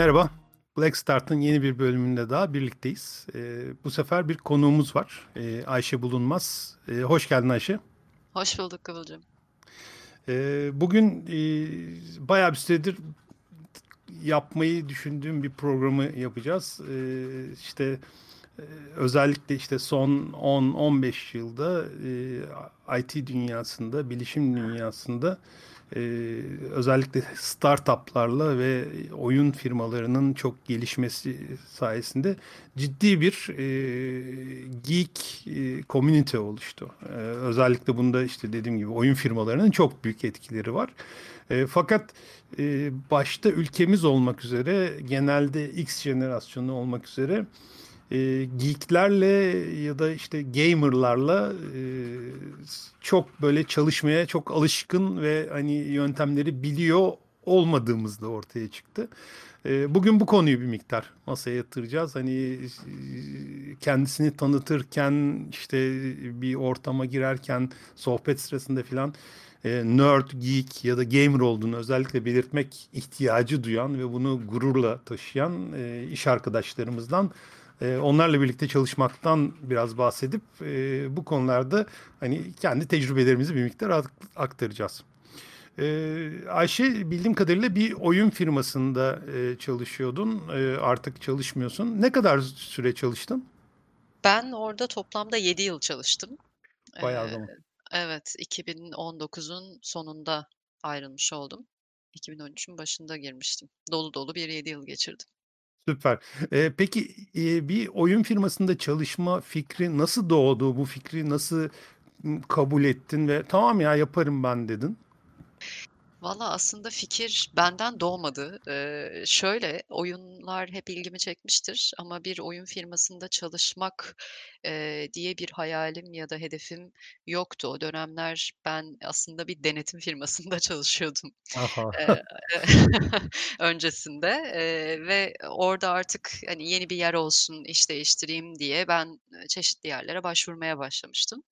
Merhaba. Black Start'ın yeni bir bölümünde daha birlikteyiz. Ee, bu sefer bir konuğumuz var. Ee, Ayşe Bulunmaz. Ee, hoş geldin Ayşe. Hoş bulduk Kıvılcım. Ee, bugün e, bayağı bir süredir yapmayı düşündüğüm bir programı yapacağız. Ee, işte e, özellikle işte son 10-15 yılda e, IT dünyasında, bilişim dünyasında e, özellikle startuplarla ve oyun firmalarının çok gelişmesi sayesinde ciddi bir e, geek e, community oluştu. E, özellikle bunda işte dediğim gibi oyun firmalarının çok büyük etkileri var. E, fakat e, başta ülkemiz olmak üzere genelde X jenerasyonu olmak üzere e, geeklerle ya da işte gamerlarla e, çok böyle çalışmaya çok alışkın ve hani yöntemleri biliyor olmadığımız da ortaya çıktı. E, bugün bu konuyu bir miktar masaya yatıracağız. Hani e, kendisini tanıtırken işte bir ortama girerken sohbet sırasında filan e, nerd, geek ya da gamer olduğunu özellikle belirtmek ihtiyacı duyan ve bunu gururla taşıyan e, iş arkadaşlarımızdan onlarla birlikte çalışmaktan biraz bahsedip e, bu konularda hani kendi tecrübelerimizi bir miktar aktaracağız. E, Ayşe bildiğim kadarıyla bir oyun firmasında e, çalışıyordun. E, artık çalışmıyorsun. Ne kadar süre çalıştın? Ben orada toplamda 7 yıl çalıştım. Bayağı zaman. Evet, 2019'un sonunda ayrılmış oldum. 2013'ün başında girmiştim. Dolu dolu bir 7 yıl geçirdim. Süper. Eee, peki, eee, bir oyun firmasında çalışma fikri nasıl doğdu? Bu fikri nasıl, kabul ettin ve "Tamam ya, yaparım ben." dedin? Valla aslında fikir benden doğmadı. Eee, şöyle, oyunlar hep ilgimi çekmiştir ama bir oyun firmasında çalışmak, eee, diye bir hayalim ya da hedefim yoktu. O dönemler ben aslında bir denetim firmasında çalışıyordum, Aha. eee, öncesinde, eee, ve orada artık, hani, yeni bir yer olsun, iş değiştireyim diye ben, eee, çeşitli yerlere başvurmaya başlamıştım.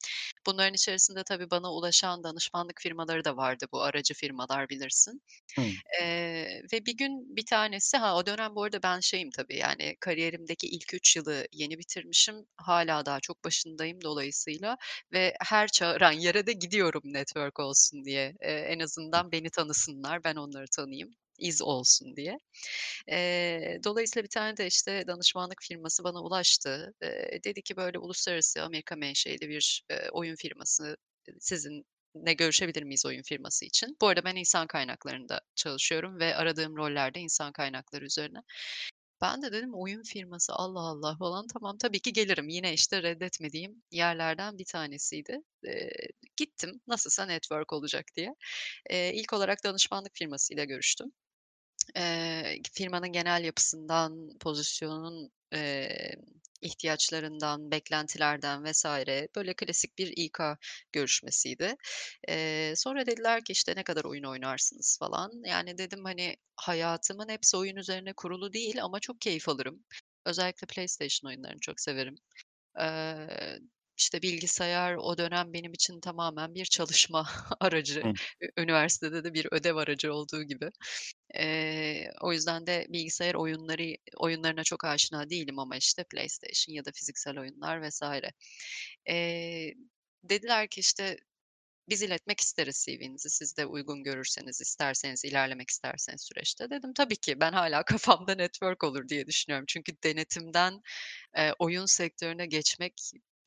Bunların içerisinde tabii bana ulaşan danışmanlık firmaları da vardı, bu aracı firmalar bilirsin. Hımm. Eee, ve bir gün bir tanesi ha, o dönem bu arada ben şeyim tabii, yani kariyerimdeki ilk 3 yılı yeni bitirmişim. Hâlâ daha çok başındayım dolayısıyla ve her çağıran yere de gidiyorum network olsun diye. Eee, en azından beni tanısınlar, ben onları tanıyayım, iz olsun diye. Eee, dolayısıyla bir tane de, işte, danışmanlık firması bana ulaştı. Eee, dedi ki, böyle, uluslararası Amerika menşeli bir, eee, oyun firması, sizinle görüşebilir miyiz oyun firması için? Bu arada ben insan kaynaklarında çalışıyorum ve aradığım roller de insan kaynakları üzerine. Ben de dedim oyun firması, Allah Allah falan. Tamam, tabii ki gelirim. Yine, işte, reddetmediğim yerlerden bir tanesiydi. Eee, gittim, nasılsa network olacak diye. Eee, ilk olarak danışmanlık firmasıyla görüştüm. Eee, firmanın genel yapısından, pozisyonunun, eee, ihtiyaçlarından, beklentilerden vs. böyle klasik bir İK görüşmesiydi. Eee, sonra dediler ki, işte, "Ne kadar oyun oynarsınız?" falan. Yani dedim, hani, hayatımın hepsi oyun üzerine kurulu değil ama çok keyif alırım. Özellikle PlayStation oyunlarını çok severim. Eee, işte, bilgisayar o dönem benim için tamamen bir çalışma aracı. Hı. Üniversitede de bir ödev aracı olduğu gibi. Eee, o yüzden de bilgisayar oyunları oyunlarına çok aşina değilim ama, işte, PlayStation ya da fiziksel oyunlar vs. Eee, dediler ki, işte, "Biz iletmek isteriz CV'nizi, siz de uygun görürseniz, isterseniz, ilerlemek isterseniz süreçte." Dedim, "Tabii ki." Ben hâlâ kafamda network olur diye düşünüyorum. Çünkü denetimden, eee, oyun sektörüne geçmek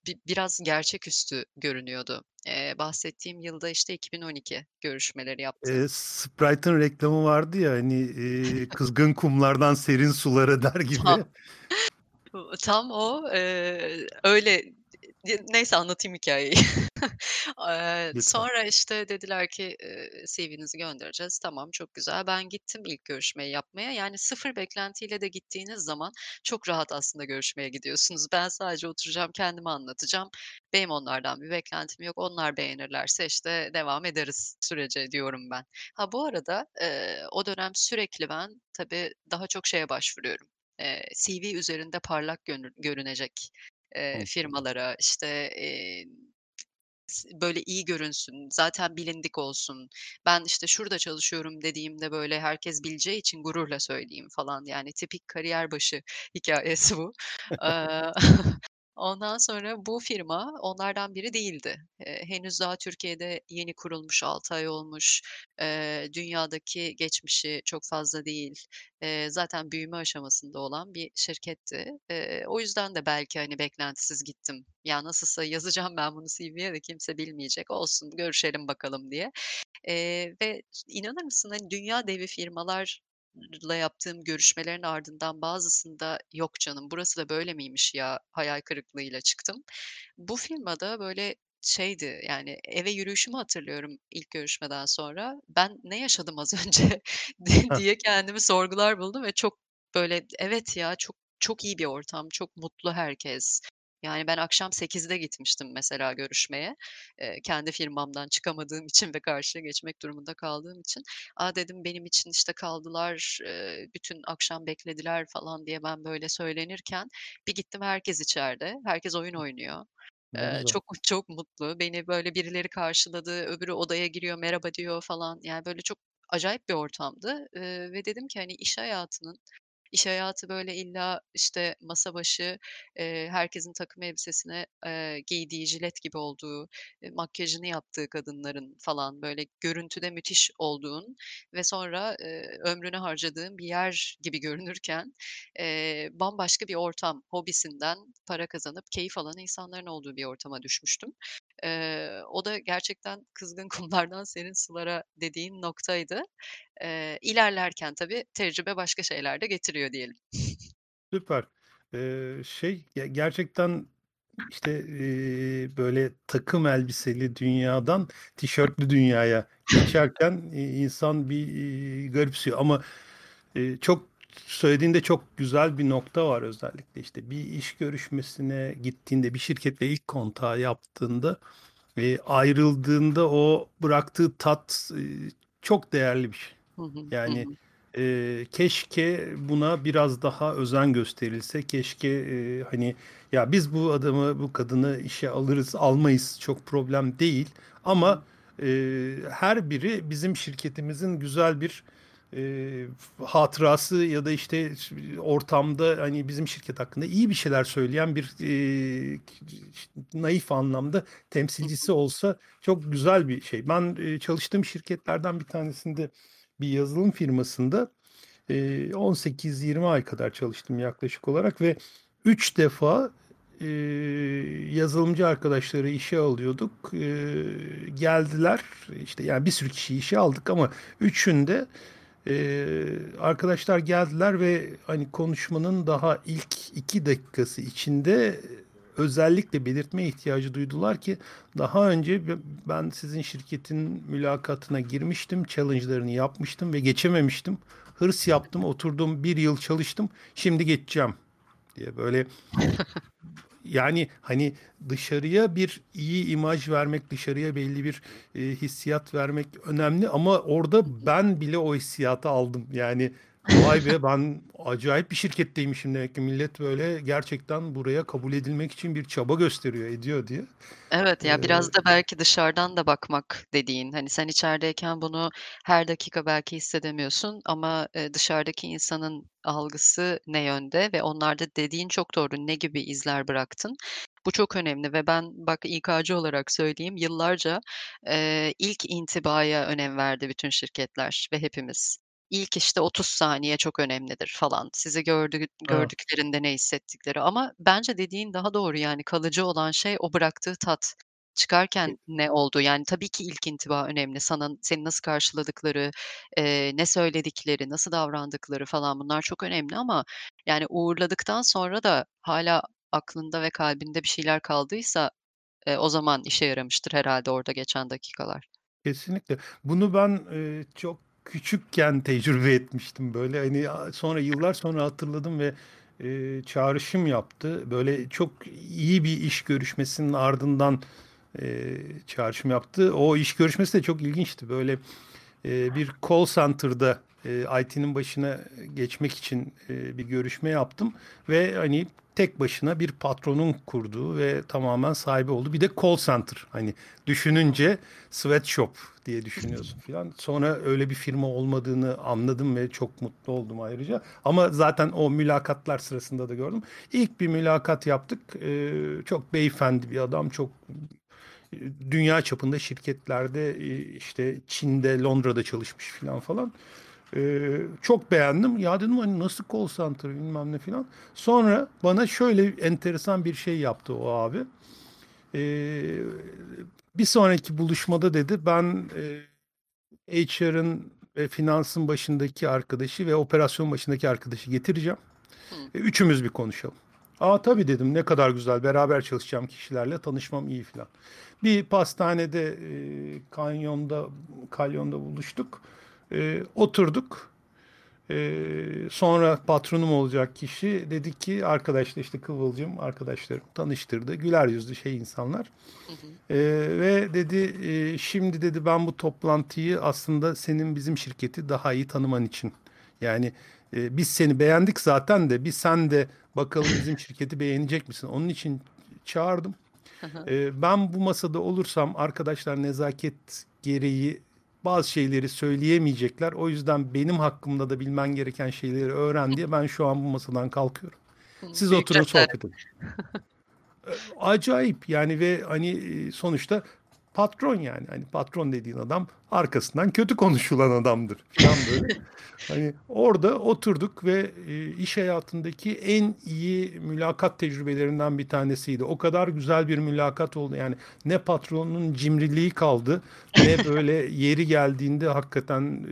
bi biraz gerçeküstü görünüyordu. Eee, bahsettiğim yılda, işte, 2012 görüşmeleri yaptığım. Eee, Sprite'ın reklamı vardı ya, hani, eee, "Kızgın kumlardan serin sulara." der Tam gibi. tam o, eee, öyle neyse anlatayım hikâyeyi. Eee, Lütfen. sonra, işte, dediler ki, eee, "CV'nizi göndereceğiz." Tamam, çok güzel. Ben gittim ilk görüşmeyi yapmaya. Yani sıfır beklentiyle de gittiğiniz zaman çok rahat aslında görüşmeye gidiyorsunuz. Ben sadece oturacağım, kendimi anlatacağım. Benim onlardan bir beklentim yok. Onlar beğenirlerse, işte, devam ederiz sürece diyorum ben. Ha, bu arada, eee, o dönem sürekli ben tabii daha çok şeye başvuruyorum, eee, CV üzerinde parlak görünecek, eee, Hı. firmalara, işte, eee, böyle iyi görünsün, zaten bilindik olsun. Ben, işte, şurada çalışıyorum dediğimde, böyle, herkes bileceği için gururla söyleyeyim falan. Yani tipik kariyer başı hikâyesi bu. Eee, ondan sonra bu firma onlardan biri değildi. Eee, henüz daha Türkiye'de yeni kurulmuş, 6 ay olmuş, eee, dünyadaki geçmişi çok fazla değil, eee, zaten büyüme aşamasında olan bir şirketti. Eee, o yüzden de belki, hani, beklentisiz gittim. Ya, nasılsa yazacağım ben bunu CV'ye de kimse bilmeyecek, olsun görüşelim bakalım diye. Eee, ve inanır mısın, hani, dünya devi firmalarla yaptığım görüşmelerin ardından bazısında "Yok canım, burası da böyle miymiş ya?" hayal kırıklığıyla çıktım. Bu firmada, böyle, şeydi, yani, eve yürüyüşümü hatırlıyorum ilk görüşmeden sonra. "Ben ne yaşadım az önce?" diye kendimi sorgular buldum ve çok, böyle, evet ya, çok çok iyi bir ortam, çok mutlu herkes. Yani, ben akşam 8'de gitmiştim mesela görüşmeye, eee, kendi firmamdan çıkamadığım için ve karşıya geçmek durumunda kaldığım için. "A," dedim, "benim için, işte, kaldılar, eee, bütün akşam beklediler." falan diye ben böyle söylenirken bir gittim herkes içeride, herkes oyun oynuyor. Ne Eee, güzel. çok çok mutlu. Beni, böyle, birileri karşıladı, öbürü odaya giriyor, merhaba diyor falan. Yani, böyle, çok acayip bir ortamdı, eee, ve dedim ki, hani, iş hayatının iş hayatı, böyle, illa, işte, masa başı, eee, herkesin takım elbisesine, eee, giydiği, jilet gibi olduğu, eee, makyajını yaptığı kadınların falan, böyle, görüntüde müthiş olduğun ve sonra, eee, ömrünü harcadığın bir yer gibi görünürken, eee, bambaşka bir ortam, hobisinden para kazanıp keyif alan insanların olduğu bir ortama düşmüştüm. Eee, o da gerçekten "Kızgın kumlardan serin sulara" dediğin noktaydı. Eee, ilerlerken tabii tecrübe başka şeyler de getiriyor diyelim. Süper. Eee, şey, ge gerçekten, işte, eee, böyle takım elbiseli dünyadan tişörtlü dünyaya geçerken, iii, insan bir, iii, garipsiyor ama, eee, çok söylediğinde çok güzel bir nokta var özellikle. İşte, bir iş görüşmesine gittiğinde, bir şirketle ilk kontağı yaptığında, eee, ayrıldığında o bıraktığı tat, eee, çok değerli bir şey. Yani, eee, keşke buna biraz daha özen gösterilse. Keşke, eee, hani, ya, biz bu adamı, bu kadını işe alırız, almayız, çok problem değil ama, eee, her biri bizim şirketimizin güzel bir, f hatırası ya da, işte, ortamda, hani, bizim şirket hakkında iyi bir şeyler söyleyen bir, eee, naif anlamda temsilcisi olsa çok güzel bir şey. Ben, eee, çalıştığım şirketlerden bir tanesinde, bir yazılım firmasında, eee, 18-20 ay kadar çalıştım yaklaşık olarak ve 3 defa, eee, yazılımcı arkadaşları işe alıyorduk. Eee, geldiler, işte, yani, bir sürü kişiyi işe aldık ama 3'ünde, eee, arkadaşlar geldiler ve, hani, konuşmanın daha ilk 2 dakikası içinde özellikle belirtmeye ihtiyacı duydular ki daha önce ben sizin şirketin mülakatına girmiştim, challenge'larını yapmıştım ve geçememiştim. Hırs yaptım, oturdum, 1 yıl çalıştım, şimdi geçeceğim diye. Böyle, yani, hani, dışarıya bir iyi imaj vermek, dışarıya belli bir, eee, hissiyat vermek önemli ama orada ben bile o hissiyatı aldım. Yani, vay be, ben acayip bir şirketteymişim demek ki millet, böyle, gerçekten buraya kabul edilmek için bir çaba gösteriyor, ediyor diye. Evet, ya, Eee biraz da belki dışarıdan da bakmak dediğin, hani, sen içerideyken bunu her dakika belki hissedemiyorsun ama, eee, dışarıdaki insanın algısı ne yönde ve onlarda dediğin çok doğru, ne gibi izler bıraktın? Bu çok önemli ve ben bak İK'cı olarak söyleyeyim, yıllarca, eee, ilk intibaya önem verdi bütün şirketler ve hepimiz. İlk, işte, 30 saniye çok önemlidir falan. Sizi gördüğü A! gördüklerinde ne hissettikleri ama bence dediğin daha doğru, yani, kalıcı olan şey o bıraktığı tat. Çıkarken ne oldu? Yani, tabii ki ilk intiba önemli. Sana seni nasıl karşıladıkları, eee, ne söyledikleri, nasıl davrandıkları falan bunlar çok önemli ama, yani, uğurladıktan sonra da hâlâ aklında ve kalbinde bir şeyler kaldıysa, eee, o zaman işe yaramıştır herhâlde orada geçen dakikalar. Kesinlikle. Bunu ben, eee, çok küçükken tecrübe etmiştim. Böyle, hani, sonra yıllar sonra hatırladım ve, eee, çağrışım yaptı. Böyle, çok iyi bir iş görüşmesinin ardından, eee, çağrışım yaptı. O iş görüşmesi de çok ilginçti. Böyle, eee, bir call center'da e, IT'nin başına geçmek için e, bir görüşme yaptım ve hani tek başına bir patronun kurduğu ve tamamen sahibi oldu. Bir de call center. Hani düşününce sweatshop diye düşünüyorsun falan. Sonra öyle bir firma olmadığını anladım ve çok mutlu oldum ayrıca. Ama zaten o mülakatlar sırasında da gördüm. İlk bir mülakat yaptık. Ee, çok beyefendi bir adam, çok dünya çapında şirketlerde işte Çin'de, Londra'da çalışmış falan falan. Ee, çok beğendim. Ya dedim hani nasıl call center bilmem ne falan. Sonra bana şöyle enteresan bir şey yaptı o abi. Ee, bir sonraki buluşmada dedi ben e, HR'ın ve finansın başındaki arkadaşı ve operasyon başındaki arkadaşı getireceğim. Hı. E, üçümüz bir konuşalım. Aa tabii dedim ne kadar güzel beraber çalışacağım kişilerle tanışmam iyi falan. Bir pastanede e, kanyonda kalyonda buluştuk. E, oturduk. E, sonra patronum olacak kişi dedi ki arkadaşlar işte Kıvılcım arkadaşlarım tanıştırdı. Güler yüzlü şey insanlar. Hı hı. E, ve dedi e, şimdi dedi ben bu toplantıyı aslında senin bizim şirketi daha iyi tanıman için. Yani e, biz seni beğendik zaten de bir sen de bakalım bizim şirketi beğenecek misin? Onun için çağırdım. e, ben bu masada olursam arkadaşlar nezaket gereği bazı şeyleri söyleyemeyecekler. O yüzden benim hakkımda da bilmen gereken şeyleri öğren diye ben şu an bu masadan kalkıyorum. Siz oturun sohbet edin. Acayip yani ve hani e, sonuçta patron yani. Hani patron dediğin adam arkasından kötü konuşulan adamdır falan böyle. hani orada oturduk ve e, iş hayatındaki en iyi mülakat tecrübelerinden bir tanesiydi. O kadar güzel bir mülakat oldu. Yani ne patronun cimriliği kaldı ne böyle yeri geldiğinde hakikaten e,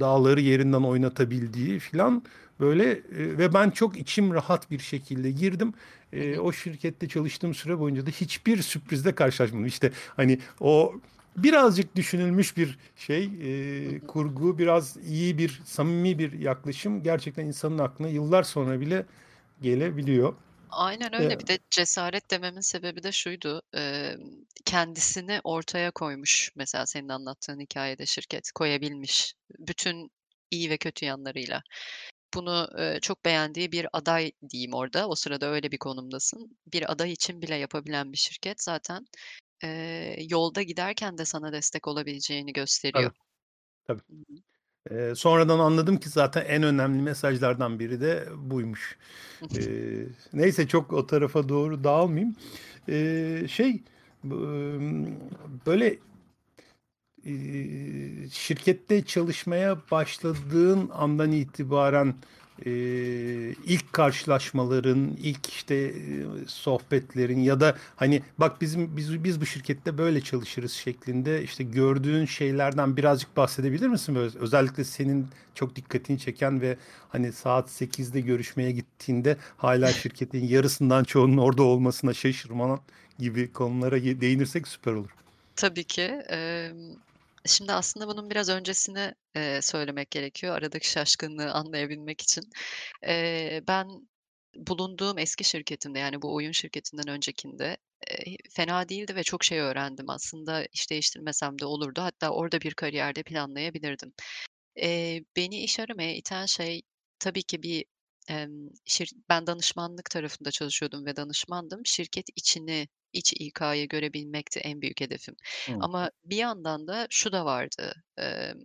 dağları yerinden oynatabildiği falan böyle e, ve ben çok içim rahat bir şekilde girdim e, o şirkette çalıştığım süre boyunca da hiçbir sürprizle karşılaşmadım. İşte hani o birazcık düşünülmüş bir şey, e, kurgu, biraz iyi bir, samimi bir yaklaşım gerçekten insanın aklına yıllar sonra bile gelebiliyor. Aynen E, öyle. Bir de cesaret dememin sebebi de şuydu, emm, kendisini ortaya koymuş mesela senin anlattığın hikâyede şirket, koyabilmiş bütün iyi ve kötü yanlarıyla. Bunu, çok beğendiği bir aday diyeyim orada, o sırada öyle bir konumdasın. Bir aday için bile yapabilen bir şirket zaten, eee, yolda giderken de sana destek olabileceğini tabii, gösteriyor. tabii. Hı. E, sonradan anladım ki zaten en önemli mesajlardan biri de buymuş. E, neyse çok o tarafa doğru dağılmayayım. E, şey, böyle e, şirkette çalışmaya başladığın andan itibaren e, ilk karşılaşmaların, ilk işte e, sohbetlerin ya da hani bak bizim biz biz bu şirkette böyle çalışırız şeklinde işte gördüğün şeylerden birazcık bahsedebilir misin? Böyle, özellikle senin çok dikkatini çeken ve hani saat sekizde görüşmeye gittiğinde hala şirketin yarısından çoğunun orada olmasına şaşırman gibi konulara değinirsek süper olur. Tabii ki. Emm, şimdi aslında bunun biraz öncesini, eee, söylemek gerekiyor aradaki şaşkınlığı anlayabilmek için. Eee, ben bulunduğum eski şirketimde, yani bu oyun şirketinden öncekinde, fena değildi ve çok şey öğrendim aslında. İş değiştirmesem de olurdu. Hatta orada bir kariyer de planlayabilirdim. Eee, beni iş aramaya iten şey tabii ki bir, emm, şir ben danışmanlık tarafında çalışıyordum ve danışmandım. Şirket içini, iç İK'yı görebilmekti en büyük hedefim. Hı. Ama bir yandan da şu da vardı. Emm,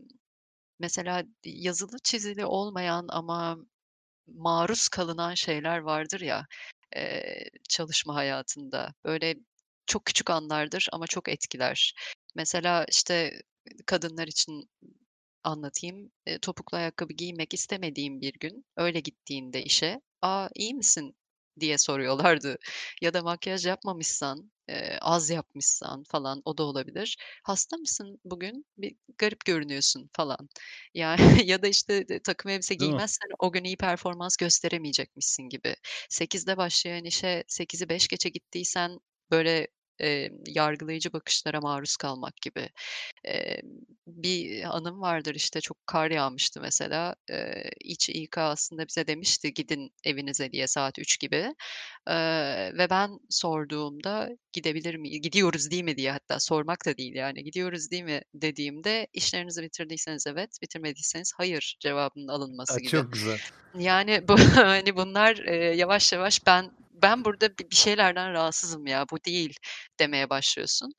mesela yazılı çizili olmayan ama maruz kalınan şeyler vardır ya, eee, çalışma hayatında. Böyle çok küçük anlardır ama çok etkiler. Mesela, işte, kadınlar için Anlatayım. Eee, topuklu ayakkabı giymek istemediğim bir gün, öyle gittiğinde işe, "A, iyi misin?" Diye soruyorlardı. Ya da makyaj yapmamışsan, eee, az yapmışsan falan, o da olabilir. "Hasta mısın bugün? Bir garip görünüyorsun." falan. Yani ya da, işte, takım elbise Değil mi? giymezsen o gün iyi performans gösteremeyecekmişsin gibi. Sekizde başlayan işe sekizi beş geçe gittiysen, böyle eee, yargılayıcı bakışlara maruz kalmak gibi. Eee, bir anım vardır, işte, çok kar yağmıştı mesela. Eee, İç İK aslında bize demişti, "Gidin evinize." diye saat 3 gibi. Eee, ve ben sorduğumda, "Gidebilir miyi gidiyoruz değil mi?" diye hatta sormak da değil yani, "Gidiyoruz değil mi?" dediğimde, "İşlerinizi bitirdiyseniz evet, bitirmediyseniz hayır." cevabının alınması gibi. çok güzel. Yani, bu hani, bunlar, eee, yavaş yavaş ben ben burada bi bir şeylerden rahatsızım ya, bu değil demeye başlıyorsun.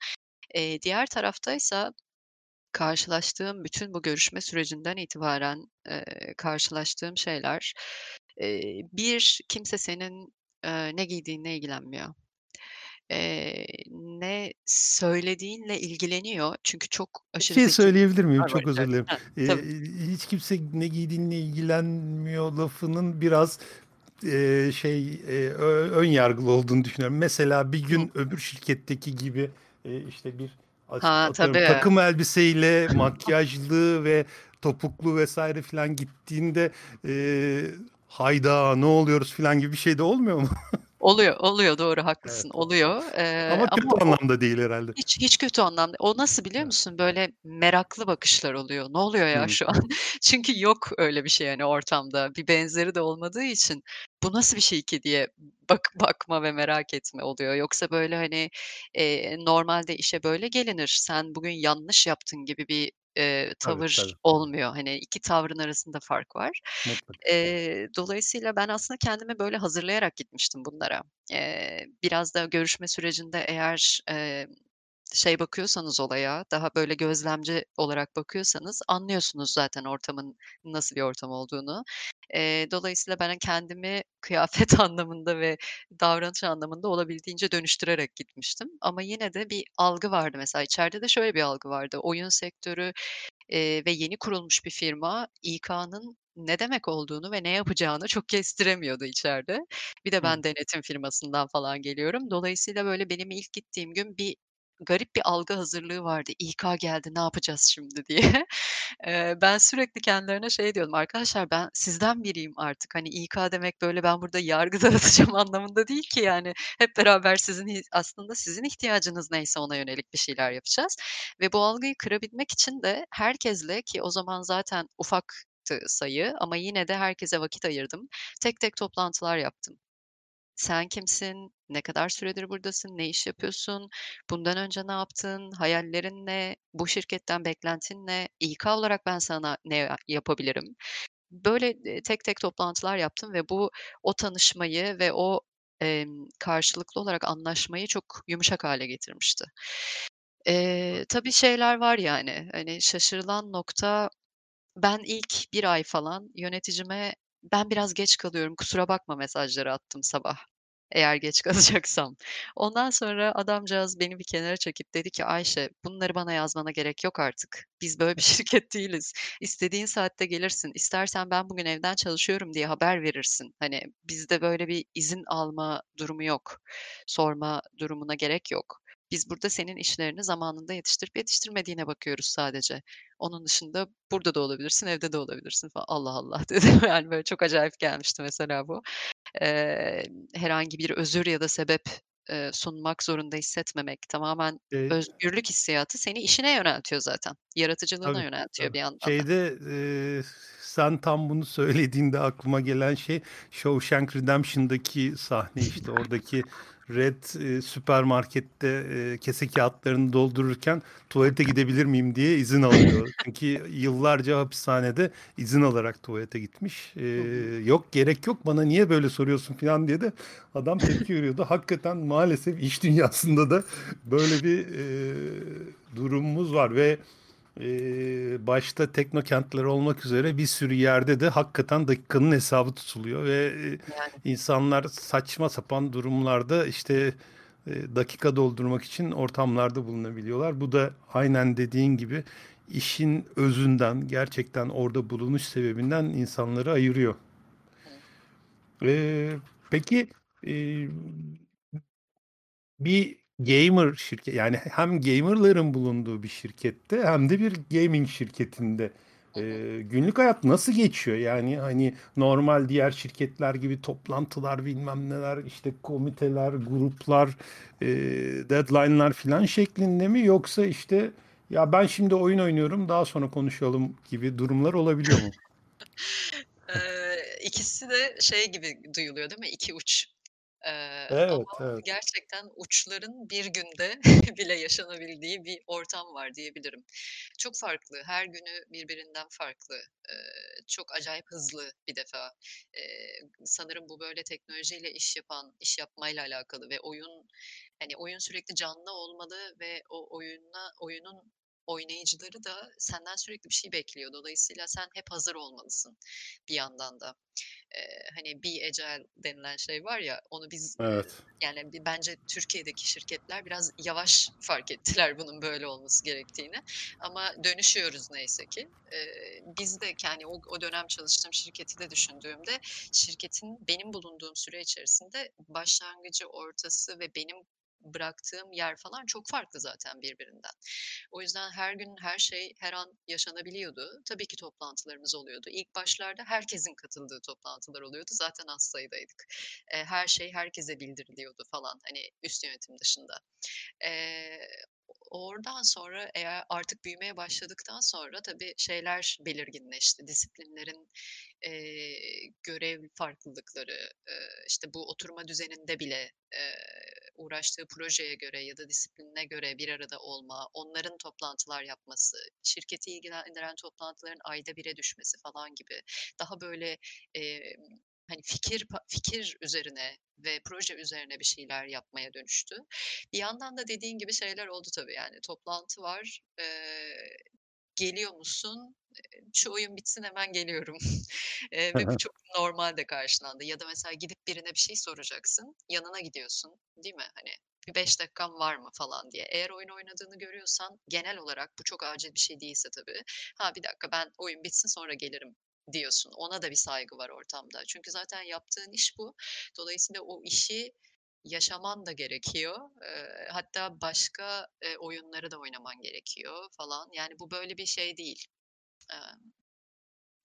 Eee, diğer taraftaysa karşılaştığım bütün bu görüşme sürecinden itibaren, eee, karşılaştığım şeyler, eee, 1 kimse senin, eee, ne giydiğinle ilgilenmiyor. Eee, ne söylediğinle ilgileniyor çünkü çok Bir aşırı şey zeki söyleyebilir miyim? var Çok özür dilerim. Tabii. hiç kimse ne giydiğinle ilgilenmiyor lafının biraz, eee, şey, ö ön yargılı olduğunu düşünüyorum. Mesela bir gün öbür şirketteki gibi, eee, işte, bir Ha, atıyorum tabii. takım elbiseyle makyajlı ve topuklu vs. filan gittiğinde, eee, "Hayda, ne oluyoruz?" filan gibi bir şey de olmuyor mu? Oluyor, oluyor. Doğru, Evet. haklısın. Oluyor, eee, Ama kötü ama o anlamda değil herhâlde. hiç hiç kötü anlamda. O nasıl biliyor Evet. musun? Böyle meraklı bakışlar oluyor. "Ne oluyor ya şu an?" Çünkü yok öyle bir şey, hani, ortamda. Bir benzeri de olmadığı için, "Bu nasıl bir şey ki?" diye bak bakma ve merak etme oluyor. Yoksa böyle, hani, eee, normalde işe böyle gelinir, sen bugün yanlış yaptın gibi bir, Tabii, tavır tabii. olmuyor. Hani, 2 tavrın arasında fark var. Mutlaka. Eee, dolayısıyla ben aslında kendimi böyle hazırlayarak gitmiştim bunlara. Eee, biraz da görüşme sürecinde eğer, eee, şey bakıyorsanız olaya, daha böyle gözlemci olarak bakıyorsanız anlıyorsunuz zaten ortamın nasıl bir ortam olduğunu. Eee, dolayısıyla ben kendimi kıyafet anlamında ve davranış anlamında olabildiğince dönüştürerek gitmiştim. Ama yine de bir algı vardı mesela. İçeride de şöyle bir algı vardı. Oyun sektörü, eee, ve yeni kurulmuş bir firma, İK'nın ne demek olduğunu ve ne yapacağını çok kestiremiyordu içeride. Bir de ben denetim firmasından falan geliyorum. Dolayısıyla, böyle, benim ilk gittiğim gün bir garip bir algı hazırlığı vardı. İK geldi, ne yapacağız şimdi diye. Ben sürekli kendilerine şey diyordum, "Arkadaşlar ben sizden biriyim artık. Hani, İK demek, böyle, ben burada yargı dağıtacağım anlamında değil ki yani. Hep beraber sizin aslında sizin ihtiyacınız neyse ona yönelik bir şeyler yapacağız." Ve bu algıyı kırabilmek için de herkesle ki o zaman zaten ufaktı sayı ama yine de herkese vakit ayırdım. Tek tek toplantılar yaptım. "Sen kimsin? Ne kadar süredir buradasın? Ne iş yapıyorsun? Bundan önce ne yaptın? Hayallerin ne? Bu şirketten beklentin ne? İK olarak ben sana ne ya yapabilirim?" Böyle, tek tek toplantılar yaptım ve bu o tanışmayı ve o, emm, karşılıklı olarak anlaşmayı çok yumuşak hâle getirmişti. Eee, tabii şeyler var yani, hani, şaşırılan nokta, ben ilk 1 ay falan yöneticime, "Ben biraz geç kalıyorum, kusura bakma." mesajları attım sabah, eğer geç kalacaksam. Ondan sonra adamcağız beni bir kenara çekip dedi ki, "Ayşe, bunları bana yazmana gerek yok artık. Biz böyle bir şirket değiliz. İstediğin saatte gelirsin. İstersen ben bugün evden çalışıyorum diye haber verirsin. Hani, bizde böyle bir izin alma durumu yok. Sorma durumuna gerek yok. Biz burada senin işlerini zamanında yetiştirip yetiştirmediğine bakıyoruz sadece. Onun dışında burada da olabilirsin, evde de olabilirsin." falan. "Allah Allah!" dedim. Yani, böyle, çok acayip gelmişti mesela bu. Eee, herhangi bir özür ya da sebep, eee, sunmak zorunda hissetmemek, tamamen Eee özgürlük hissiyatı seni işine yöneltiyor zaten. Yaratıcılığına Tabii, yöneltiyor tabii. bir yandan da. Şeyde, eee, sen tam bunu söylediğinde aklıma gelen şey Shawshank Redemption'daki sahne, işte, oradaki Red, eee, süpermarkette, eee, kese kağıtlarını doldururken, "Tuvalete gidebilir miyim?" diye izin alıyor. Çünkü yıllarca hapishanede izin alarak tuvalete gitmiş. Hı. "Yok, gerek yok, bana niye böyle soruyorsun?" filan diye de adam tepki veriyordu. Hakikaten maalesef iş dünyasında da böyle bir, eee, durumumuz var ve, eee, başta teknokentler olmak üzere bir sürü yerde de hakikaten dakikanın hesabı tutuluyor ve, eee, Yani. insanlar saçma sapan durumlarda, işte, eee, dakika doldurmak için ortamlarda bulunabiliyorlar. Bu da aynen dediğin gibi işin özünden, gerçekten orada bulunuş sebebinden insanları ayırıyor. Eee, peki, eee, bir gamer şirke yani hem gamer'ların bulunduğu bir şirkette hem de bir gaming şirketinde. Ee, günlük hayat nasıl geçiyor? Yani hani normal diğer şirketler gibi toplantılar bilmem neler işte komiteler, gruplar, e, deadline'lar filan şeklinde mi yoksa işte ya ben şimdi oyun oynuyorum daha sonra konuşalım gibi durumlar olabiliyor mu? Eee, ikisi de şey gibi duyuluyor değil mi? İki uç. Eee, Evet, ama evet. gerçekten uçların bir günde bile yaşanabildiği bir ortam var diyebilirim. Çok farklı, her günü birbirinden farklı. Eee, çok acayip hızlı bir defa. Eee, sanırım bu böyle teknolojiyle iş yapan, iş yapmayla alakalı ve oyun, hani, oyun sürekli canlı olmalı ve o oyuna oyunun oynayıcıları da senden sürekli bir şey bekliyor. Dolayısıyla sen hep hazır olmalısın bir yandan da. Eee, hani, be agile denilen şey var ya, onu biz, Evet. yani, bence Türkiye'deki şirketler biraz yavaş fark ettiler bunun böyle olması gerektiğini ama dönüşüyoruz neyse ki. Eee, biz de k hani, o o dönem çalıştığım şirketi de düşündüğümde şirketin benim bulunduğum süre içerisinde başlangıcı, ortası ve benim bıraktığım yer falan çok farklı zaten birbirinden. O yüzden her gün her şey her an yaşanabiliyordu. Tabii ki toplantılarımız oluyordu. İlk başlarda herkesin katıldığı toplantılar oluyordu. Zaten az sayıdaydık. Her şey herkese bildiriliyordu falan, hani, üst yönetim dışında. Oradan sonra eğer artık büyümeye başladıktan sonra tabii şeyler belirginleşti. Disiplinlerin, eee, görev farklılıkları, eee, işte, bu oturma düzeninde bile, eee, uğraştığı projeye göre ya da disiplinine göre bir arada olma, onların toplantılar yapması, şirketi ilgilendiren toplantıların ayda 1'e düşmesi falan gibi daha böyle, emm, hani, fikir fikir üzerine ve proje üzerine bir şeyler yapmaya dönüştü. Bir yandan da dediğin gibi şeyler oldu tabii, yani, toplantı var, eee, geliyor musun? Şu oyun bitsin hemen geliyorum, Hı ve bu çok normal de karşılandı ya da mesela gidip birine bir şey soracaksın, yanına gidiyorsun, değil mi? Hani, bir 5 dakikan var mı falan diye. Eğer oyun oynadığını görüyorsan genel olarak bu çok acil bir şey değilse tabii, "Ha, bir dakika ben oyun bitsin sonra gelirim." Diyorsun. Ona da bir saygı var ortamda. Çünkü zaten yaptığın iş bu. Dolayısıyla o işi yaşaman da gerekiyor. Eee, hatta başka, eee, oyunları da oynaman gerekiyor falan. Yani, bu böyle bir şey değil. Emm,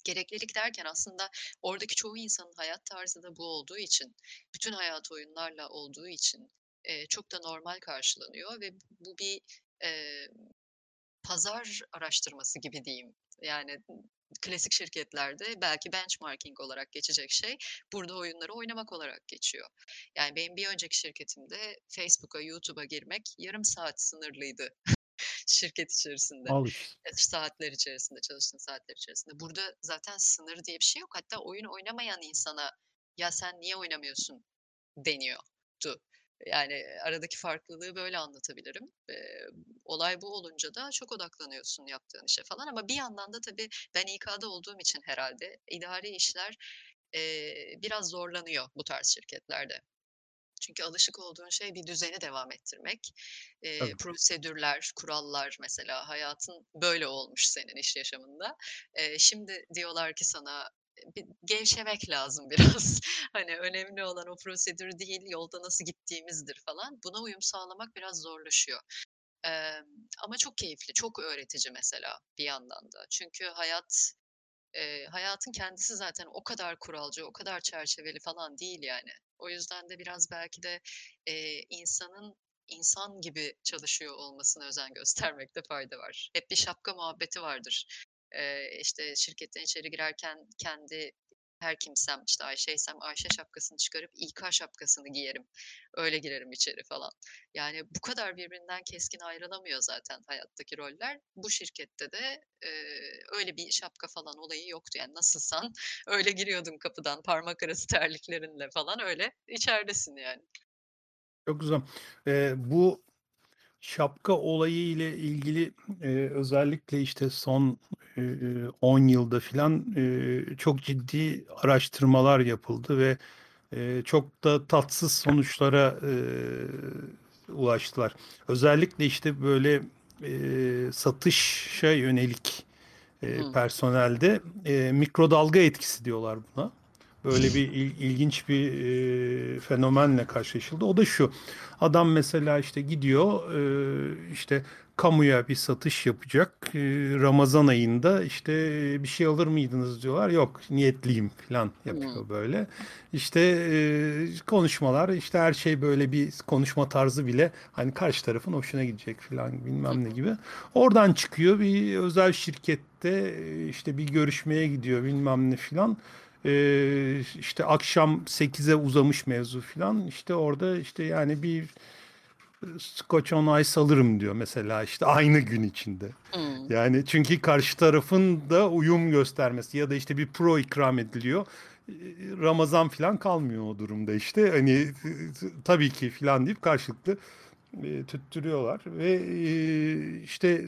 gereklilik derken aslında oradaki çoğu insanın hayat tarzı da bu olduğu için, bütün hayatı oyunlarla olduğu için, eee, çok da normal karşılanıyor ve bu bir, eee, pazar araştırması gibi diyeyim. Yani, klasik şirketlerde belki benchmarking olarak geçecek şey, burada oyunları oynamak olarak geçiyor. Yani, benim bir önceki şirketimde Facebook'a, YouTube'a girmek yarım saat sınırlıydı şirket içerisinde, Al işte. eee, saatler içerisinde, çalıştığın saatler içerisinde. Burada zaten sınır diye bir şey yok. Hatta oyun oynamayan insana, "Ya, sen niye oynamıyorsun?" deniyordu. Yani, aradaki farklılığı böyle anlatabilirim. Eee, olay bu olunca da çok odaklanıyorsun yaptığın işe falan ama bir yandan da tabii ben İK'da olduğum için herhâlde idari işler, eee, biraz zorlanıyor bu tarz şirketlerde. Çünkü alışık olduğun şey bir düzeni devam ettirmek. Eee, Tabii. prosedürler, kurallar mesela hayatın böyle olmuş senin iş yaşamında. Eee, şimdi diyorlar ki sana, bir gevşemek lazım biraz. Hani, önemli olan o prosedür değil, yolda nasıl gittiğimizdir falan. Buna uyum sağlamak biraz zorlaşıyor. Emm, ama çok keyifli, çok öğretici mesela bir yandan da. Çünkü hayat, eee, hayatın kendisi zaten o kadar kuralcı, o kadar çerçeveli falan değil yani. O yüzden de biraz belki de, eee, insanın insan gibi çalışıyor olmasına özen göstermekte fayda var. Hep bir şapka muhabbeti vardır. Eee, işte, şirketten içeri girerken kendi her kimsem, işte, Ayşe'ysem Ayşe şapkasını çıkarıp İK şapkasını giyerim, öyle girerim içeri falan. Yani, bu kadar birbirinden keskin ayrılamıyor zaten hayattaki roller. Bu şirkette de, eee, öyle bir şapka falan olayı yoktu. Yani, nasılsan öyle giriyordun kapıdan parmak arası terliklerinle falan, öyle içeridesin yani. Çok güzel. Eee, bu şapka olayı ile ilgili, eee, özellikle, işte, son, eee, 10 yılda filan, eee, çok ciddi araştırmalar yapıldı ve, eee, çok da tatsız sonuçlara, eee, ulaştılar. Özellikle, işte, böyle, eee, satışa yönelik, Hıı. personelde, eee, mikrodalga etkisi diyorlar buna. Böyle bir il- ilginç bir e, fenomenle karşılaşıldı. O da şu. Adam mesela işte gidiyor e, işte kamuya bir satış yapacak. E, Ramazan ayında işte bir şey alır mıydınız diyorlar. Yok niyetliyim falan yapıyor Hımm. böyle. İşte e, konuşmalar işte her şey böyle bir konuşma tarzı bile hani karşı tarafın hoşuna gidecek falan bilmem ne gibi. Oradan çıkıyor bir özel şirkette işte bir görüşmeye gidiyor bilmem ne filan. E, işte akşam sekize uzamış mevzu filan. İşte orada işte yani bir Scotch on Ice alırım diyor mesela işte aynı gün içinde. Hımm. Yani çünkü karşı tarafın da uyum göstermesi ya da işte bir pro ikram ediliyor. E, Ramazan filan kalmıyor o durumda işte. Hani e, tabii ki filan deyip karşılıklı e, tüttürüyorlar ve e, işte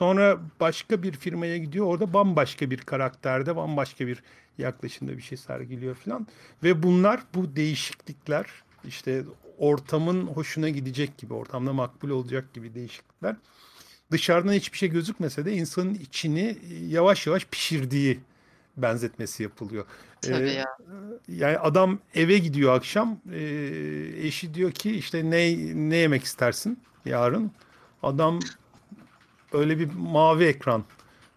sonra başka bir firmaya gidiyor. Orada bambaşka bir karakterde, bambaşka bir yaklaşımda bir şey sergiliyor filan. Ve bunlar bu değişiklikler işte ortamın hoşuna gidecek gibi, ortamda makbul olacak gibi değişiklikler dışarıdan hiçbir şey gözükmese de insanın içini yavaş yavaş pişirdiği benzetmesi yapılıyor. Tabii Ee, ya. yani adam eve gidiyor akşam, ee, eşi diyor ki işte ne ne yemek istersin yarın? Adam öyle bir mavi ekran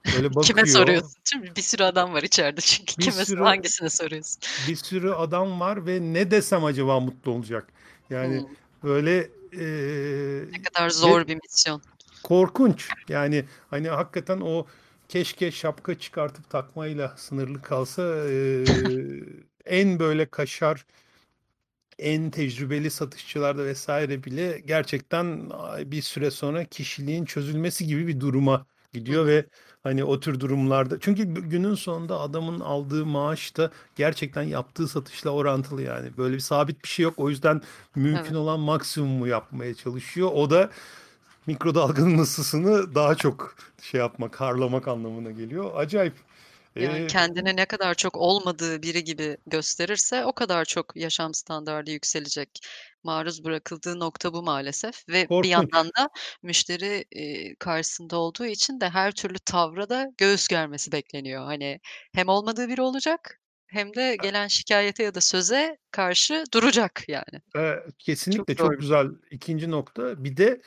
böyle Kime bakıyor. soruyorsun? Değil Bir sürü adam var içeride çünkü. Bir Kime sürü hangisine soruyorsun? bir sürü adam var ve ne desem acaba mutlu olacak? Yani Hımm. böyle ee, Ne kadar ve zor bir misyon. Korkunç. Yani hani hakikaten o keşke şapka çıkartıp takmayla sınırlı kalsa eee, en böyle kaşar, en tecrübeli satışçılarda vesaire bile gerçekten bir süre sonra kişiliğin çözülmesi gibi bir duruma gidiyor ve hani o tür durumlarda çünkü gü- günün sonunda adamın aldığı maaş da gerçekten yaptığı satışla orantılı yani. Böyle bir sabit bir şey yok. O yüzden mümkün Evet. olan maksimumu yapmaya çalışıyor. O da mikrodalganın ısısını daha çok şey yapmak, harlamak anlamına geliyor. Acayip. Yani Ee, kendini ne kadar çok olmadığı biri gibi gösterirse o kadar çok yaşam standardı yükselecek. Maruz bırakıldığı nokta bu maalesef ve bir yandan korkunç. da müşteri, eee, karşısında olduğu için de her türlü tavra da göğüs germesi bekleniyor. Hani hem olmadığı biri olacak hem de gelen şikâyete ya da söze karşı duracak yani. Çok kesinlikle çok şey. güzel ikinci nokta. Bir de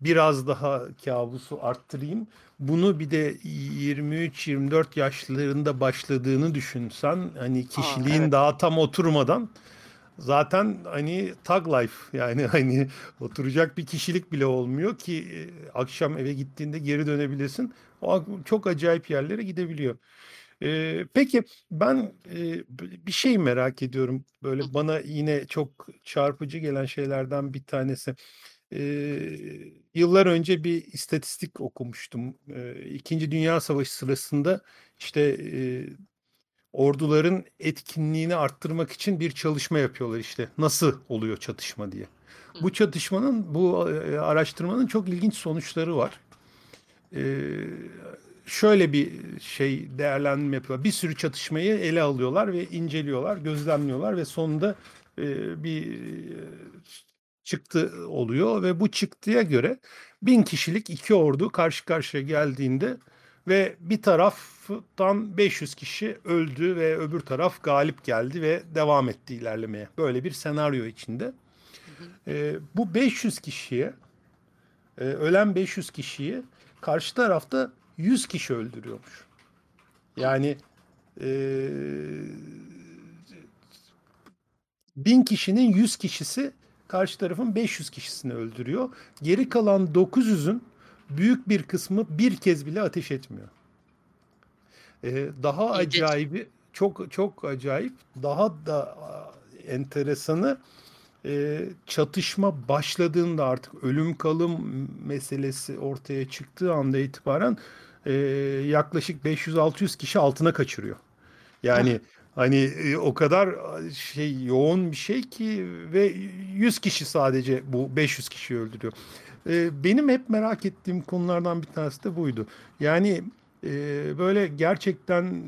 biraz daha kabusu arttırayım. Bunu bir de 23-24 yaşlarında başladığını düşünsen hani A! Evet. kişiliğin daha tam oturmadan zaten hani thug life yani hani oturacak bir kişilik bile olmuyor ki e, akşam eve gittiğinde geri dönebilesin. O çok acayip yerlere gidebiliyor. Ee, peki ben e, bir şey merak ediyorum. Böyle bana yine çok çarpıcı gelen şeylerden bir tanesi. Ee, yıllar önce bir istatistik okumuştum. Ee, İkinci Dünya Savaşı sırasında işte e, orduların etkinliğini arttırmak için bir çalışma yapıyorlar işte. Nasıl oluyor çatışma diye. Bu çatışmanın, bu e, araştırmanın çok ilginç sonuçları var. Ee, şöyle bir şey değerlendirme yapıyorlar. Bir sürü çatışmayı ele alıyorlar ve inceliyorlar, gözlemliyorlar ve sonunda e, bir e, çıktı oluyor ve bu çıktıya göre bin kişilik iki ordu karşı karşıya geldiğinde ve bir taraftan 500 kişi öldü ve öbür taraf galip geldi ve devam etti ilerlemeye. Böyle bir senaryo içinde. E, bu 500 kişiye, e, ölen 500 kişiyi karşı tarafta 100 kişi öldürüyormuş. Yani e, bin kişinin 100 kişisi karşı tarafın 500 kişisini öldürüyor. Geri kalan 900'ün büyük bir kısmı bir kez bile ateş etmiyor. Ee, daha acayibi çok çok acayip daha da enteresanı e, çatışma başladığında artık ölüm kalım meselesi ortaya çıktığı anda itibaren e, yaklaşık 500-600 kişi altına kaçırıyor. Yani hani e, o kadar şey yoğun bir şey ki ve 100 kişi sadece bu 500 kişiyi öldürüyor. E, benim hep merak ettiğim konulardan bir tanesi de buydu. Yani e, böyle gerçekten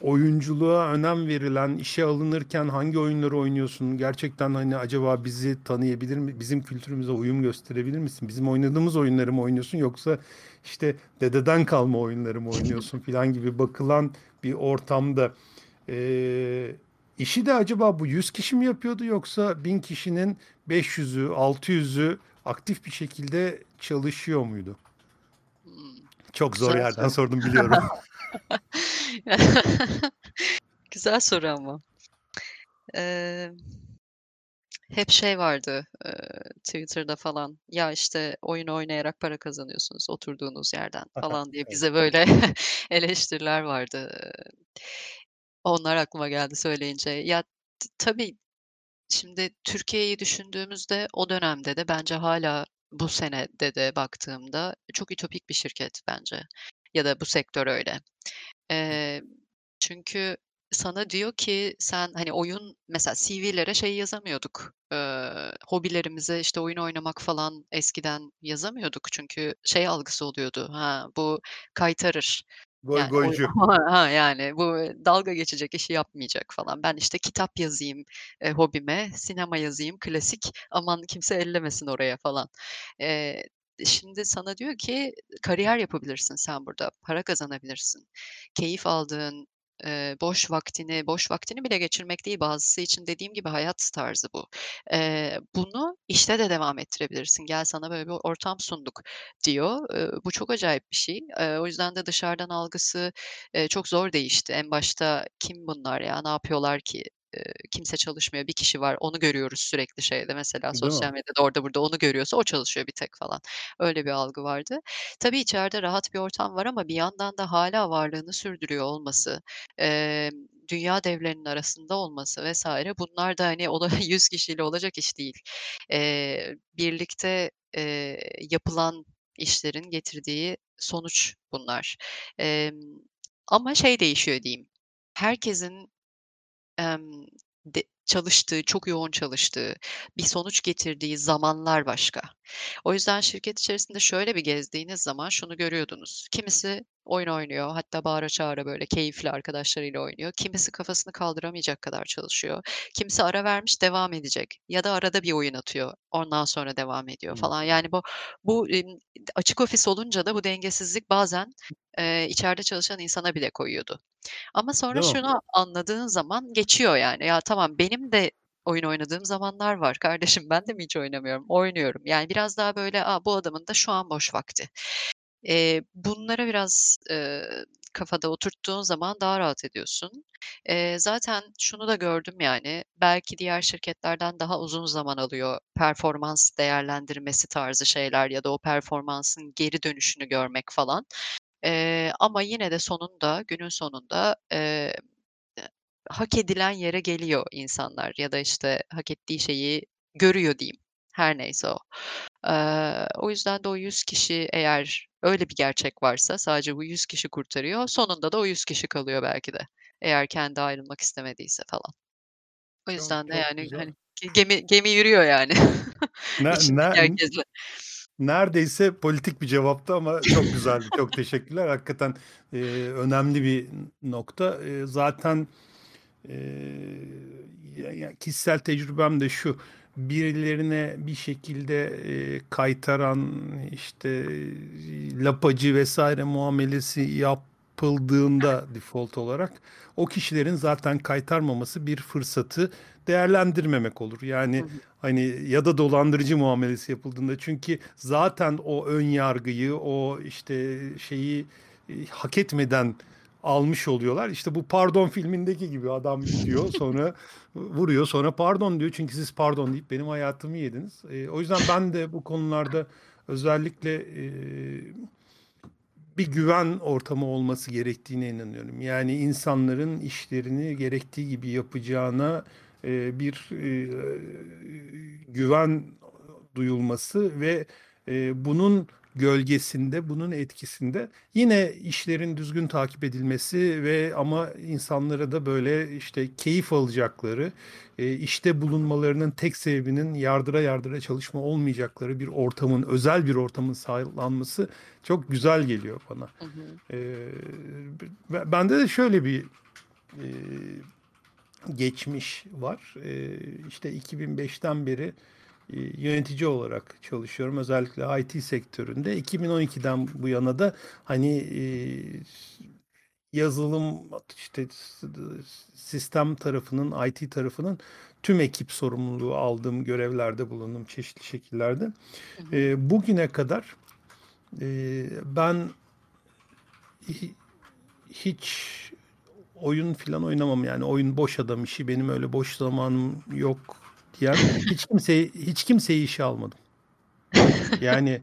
oyunculuğa önem verilen, işe alınırken hangi oyunları oynuyorsun? Gerçekten hani acaba bizi tanıyabilir mi? Bizim kültürümüze uyum gösterebilir misin? Bizim oynadığımız oyunları mı oynuyorsun yoksa işte dededen kalma oyunları mı oynuyorsun filan gibi bakılan bir ortamda E, işi de acaba bu 100 kişi mi yapıyordu yoksa 1000 kişinin 500'ü, 600'ü aktif bir şekilde çalışıyor muydu? Hımm. Çok zor Güzel yerden soru. sordum biliyorum. Güzel soru ama. Emm, hep şey vardı, eee, Twitter'da falan, ya, işte, oyun oynayarak para kazanıyorsunuz oturduğunuz yerden falan diye bize böyle eleştiriler vardı. Onlar aklıma geldi söyleyince. Ya, t tabii, şimdi Türkiye'yi düşündüğümüzde o dönemde de bence hâlâ bu senede de baktığımda çok ütopik bir şirket bence ya da bu sektör öyle. Eee, çünkü sana diyor ki sen, hani, oyun mesela CV'lere şey yazamıyorduk, eee, hobilerimize, işte, oyun oynamak falan eskiden yazamıyorduk. Çünkü şey algısı oluyordu, ha, bu kaytarır. Yani, oy Goygoycu. ha, yani, bu dalga geçecek işi yapmayacak falan. Ben, işte, kitap yazayım, eee, hobime, sinema yazayım klasik, aman kimse ellemesin oraya falan. Eee, şimdi sana diyor ki kariyer yapabilirsin sen burada, para kazanabilirsin. Keyif aldığın, eee, boş vaktini, boş vaktini bile geçirmek değil, bazısı için dediğim gibi hayat tarzı bu. Eee, bunu işte de devam ettirebilirsin. Gel sana böyle bir ortam sunduk diyor. Eee, bu çok acayip bir şey. Eee, o yüzden de dışarıdan algısı, eee, çok zor değişti. En başta kim bunlar ya, ne yapıyorlar ki? Kimse çalışmıyor, bir kişi var, onu görüyoruz sürekli şeyde mesela Değil mi? sosyal medyada, orada burada, onu görüyorsa o çalışıyor bir tek falan. Öyle bir algı vardı. Tabii içeride rahat bir ortam var ama bir yandan da hâlâ varlığını sürdürüyor olması, emm, dünya devlerinin arasında olması vs. bunlar da, hani, ola 100 kişiyle olacak iş değil. Eee, birlikte, eee, yapılan işlerin getirdiği sonuç bunlar. Emm, ama şey değişiyor diyeyim, herkesin, emm, de çalıştığı, çok yoğun çalıştığı, bir sonuç getirdiği zamanlar başka. O yüzden şirket içerisinde şöyle bir gezdiğiniz zaman şunu görüyordunuz. Kimisi oyun oynuyor, hatta bağıra çağıra böyle keyifli arkadaşlarıyla oynuyor. Kimisi kafasını kaldıramayacak kadar çalışıyor. Kimisi ara vermiş, devam edecek ya da arada bir oyun atıyor, ondan sonra devam ediyor falan. Yani bu bu, emm, açık ofis olunca da bu dengesizlik bazen, eee, içeride çalışan insana bile koyuyordu. Ama sonra Değil mi? şunu anladığın zaman geçiyor yani. Ya, tamam benim de oyun oynadığım zamanlar var kardeşim, ben de mi hiç oynamıyorum? Oynuyorum. Yani biraz daha böyle, a, bu adamın da şu an boş vakti. Eee, bunlara biraz, eee, kafada oturttuğun zaman daha rahat ediyorsun. Eee, zaten şunu da gördüm yani, belki diğer şirketlerden daha uzun zaman alıyor performans değerlendirmesi tarzı şeyler ya da o performansın geri dönüşünü görmek falan. Eee, ama yine de sonunda, günün sonunda, eee, hak edilen yere geliyor insanlar ya da, işte, hak ettiği şeyi görüyor diyeyim. Her neyse o. Eee, o yüzden de o 100 kişi eğer öyle bir gerçek varsa sadece bu 100 kişi kurtarıyor, sonunda da o 100 kişi kalıyor belki de. Eğer kendi ayrılmak istemediyse falan. O Çok, yüzden de çok yani, güzel. hani, gemi gemi yürüyor yani Ne içindeki ne herkesle. Neredeyse politik bir cevaptı ama çok güzeldi. Çok teşekkürler. Hakikaten, eee, önemli bir nokta. Eee, zaten, ya kişisel tecrübem de şu, birilerine bir şekilde, eee, kaytaran, işte, lapacı vs. muamelesi yapıldığında default olarak o kişilerin zaten kaytarmaması bir fırsatı değerlendirmemek olur. Yani, hani, ya da dolandırıcı muamelesi yapıldığında çünkü zaten o ön yargıyı, o, işte, şeyi, iii, hak etmeden almış oluyorlar. İşte, bu Pardon filmindeki gibi adam gidiyor, sonra vuruyor, sonra pardon diyor. Çünkü siz pardon deyip benim hayatımı yediniz. Eee, o yüzden ben de bu konularda özellikle, eee, bir güven ortamı olması gerektiğine inanıyorum. Yani insanların işlerini gerektiği gibi yapacağına, eee, bir, eee, güven duyulması ve, eee, bunun gölgesinde, bunun etkisinde yine işlerin düzgün takip edilmesi ve ama insanlara da böyle, işte, keyif alacakları, eee, işte bulunmalarının tek sebebinin yardıra yardıra çalışma olmayacakları bir ortamın, özel bir ortamın sağlanması çok güzel geliyor bana. Hı hı. Be bende de şöyle bir, eee, geçmiş var. Eee, işte, 2005'ten beri, yönetici olarak çalışıyorum. Özellikle IT sektöründe. 2012'den bu yana da, hani, eee, yazılım, işte, sistem tarafının, IT tarafının tüm ekip sorumluluğu aldığım görevlerde bulundum çeşitli şekillerde. Eee, bugüne kadar, eee, ben hi hiç oyun filan oynamam. Yani oyun boş adam işi, benim öyle boş zamanım yok diyen hiç kimseyi hiç kimseyi işe almadım. Yani,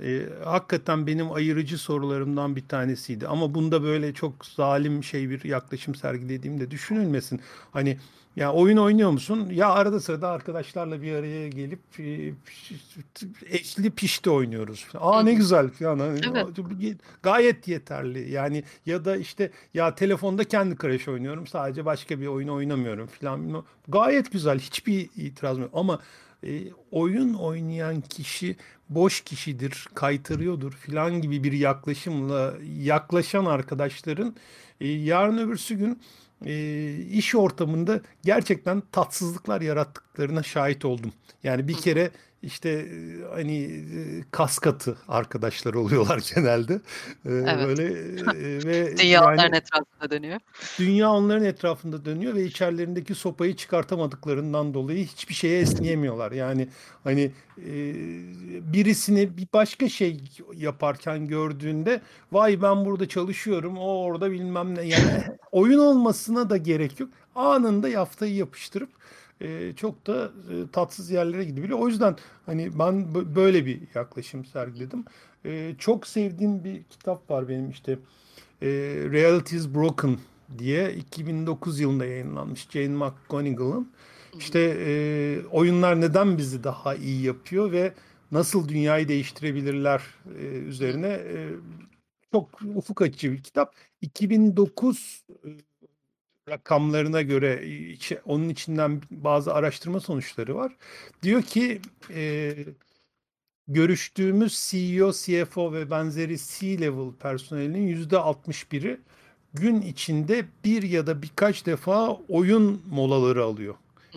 eee, hakikaten benim ayırıcı sorularımdan bir tanesiydi ama bunda böyle çok zalim şey bir yaklaşım sergilediğim de düşünülmesin. Hani, ya oyun oynuyor musun? Ya arada sırada arkadaşlarla bir araya gelip, eee, eşli pişti oynuyoruz. Hı A, ne güzel hani, Evet. gayet yeterli. Yani ya da işte ya telefonda Candy Crush oynuyorum, sadece başka bir oyun oynamıyorum filan. Gayet güzel, hiçbir itirazım yok ama, eee, oyun oynayan kişi boş kişidir, kaytarıyordur filan gibi bir yaklaşımla yaklaşan arkadaşların, eee, yarın öbürsü gün, eee, iş ortamında gerçekten tatsızlıklar yarattıklarına şahit oldum. Yani bir kere, işte, eee, hani, eee, kaskatı arkadaşlar oluyorlar genelde. Eee, Evet. böyle, eee, ve Dünya onların yani etrafında dönüyor. dünya onların etrafında dönüyor ve içerilerindeki sopayı çıkartamadıklarından dolayı hiçbir şeye esneyemiyorlar. Yani, hani, birisini bir başka şey yaparken gördüğünde, "Vay, ben burada çalışıyorum, o orada bilmem ne." Yani oyun olmasına da gerek yok. Anında yaftayı yapıştırıp, eee, çok da, eee, tatsız yerlere gidebiliyor. O yüzden, hani, ben bö böyle bir yaklaşım sergiledim. Eee, çok sevdiğim bir kitap var benim, işte, eee, Reality is Broken diye 2009 yılında yayınlanmış Jane McGonigal'ın. İşte, eee, oyunlar neden bizi daha iyi yapıyor ve nasıl dünyayı değiştirebilirler, Hı. üzerine, çok ufuk açıcı bir kitap. 2009, ııı, rakamlarına göre, onun içinden bazı araştırma sonuçları var. Diyor ki, eee, görüştüğümüz CEO, CFO ve benzeri C-level personelinin %61'i gün içinde 1 ya da birkaç defa oyun molaları alıyor.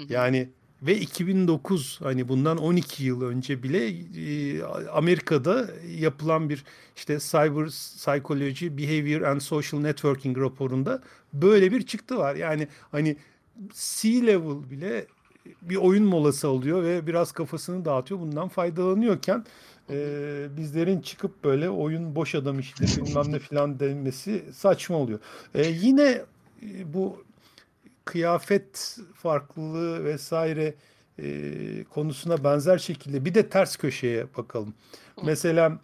Yani ve 2009, hani, bundan 12 yıl önce bile, eee, Amerika'da yapılan bir, işte, Cyber Psychology, Behavior and Social Networking raporunda böyle bir çıktı var. Yani, hani, C-level bile bir oyun molası alıyor ve biraz kafasını dağıtıyor, bundan faydalanıyorken, eee, bizlerin çıkıp böyle oyun boş adam işidir, bilmem ne filan denmesi saçma oluyor. Eee, yine, eee, bu kıyafet farklılığı vs. eee, konusuna benzer şekilde bir de ters köşeye bakalım. Hı. Mesela,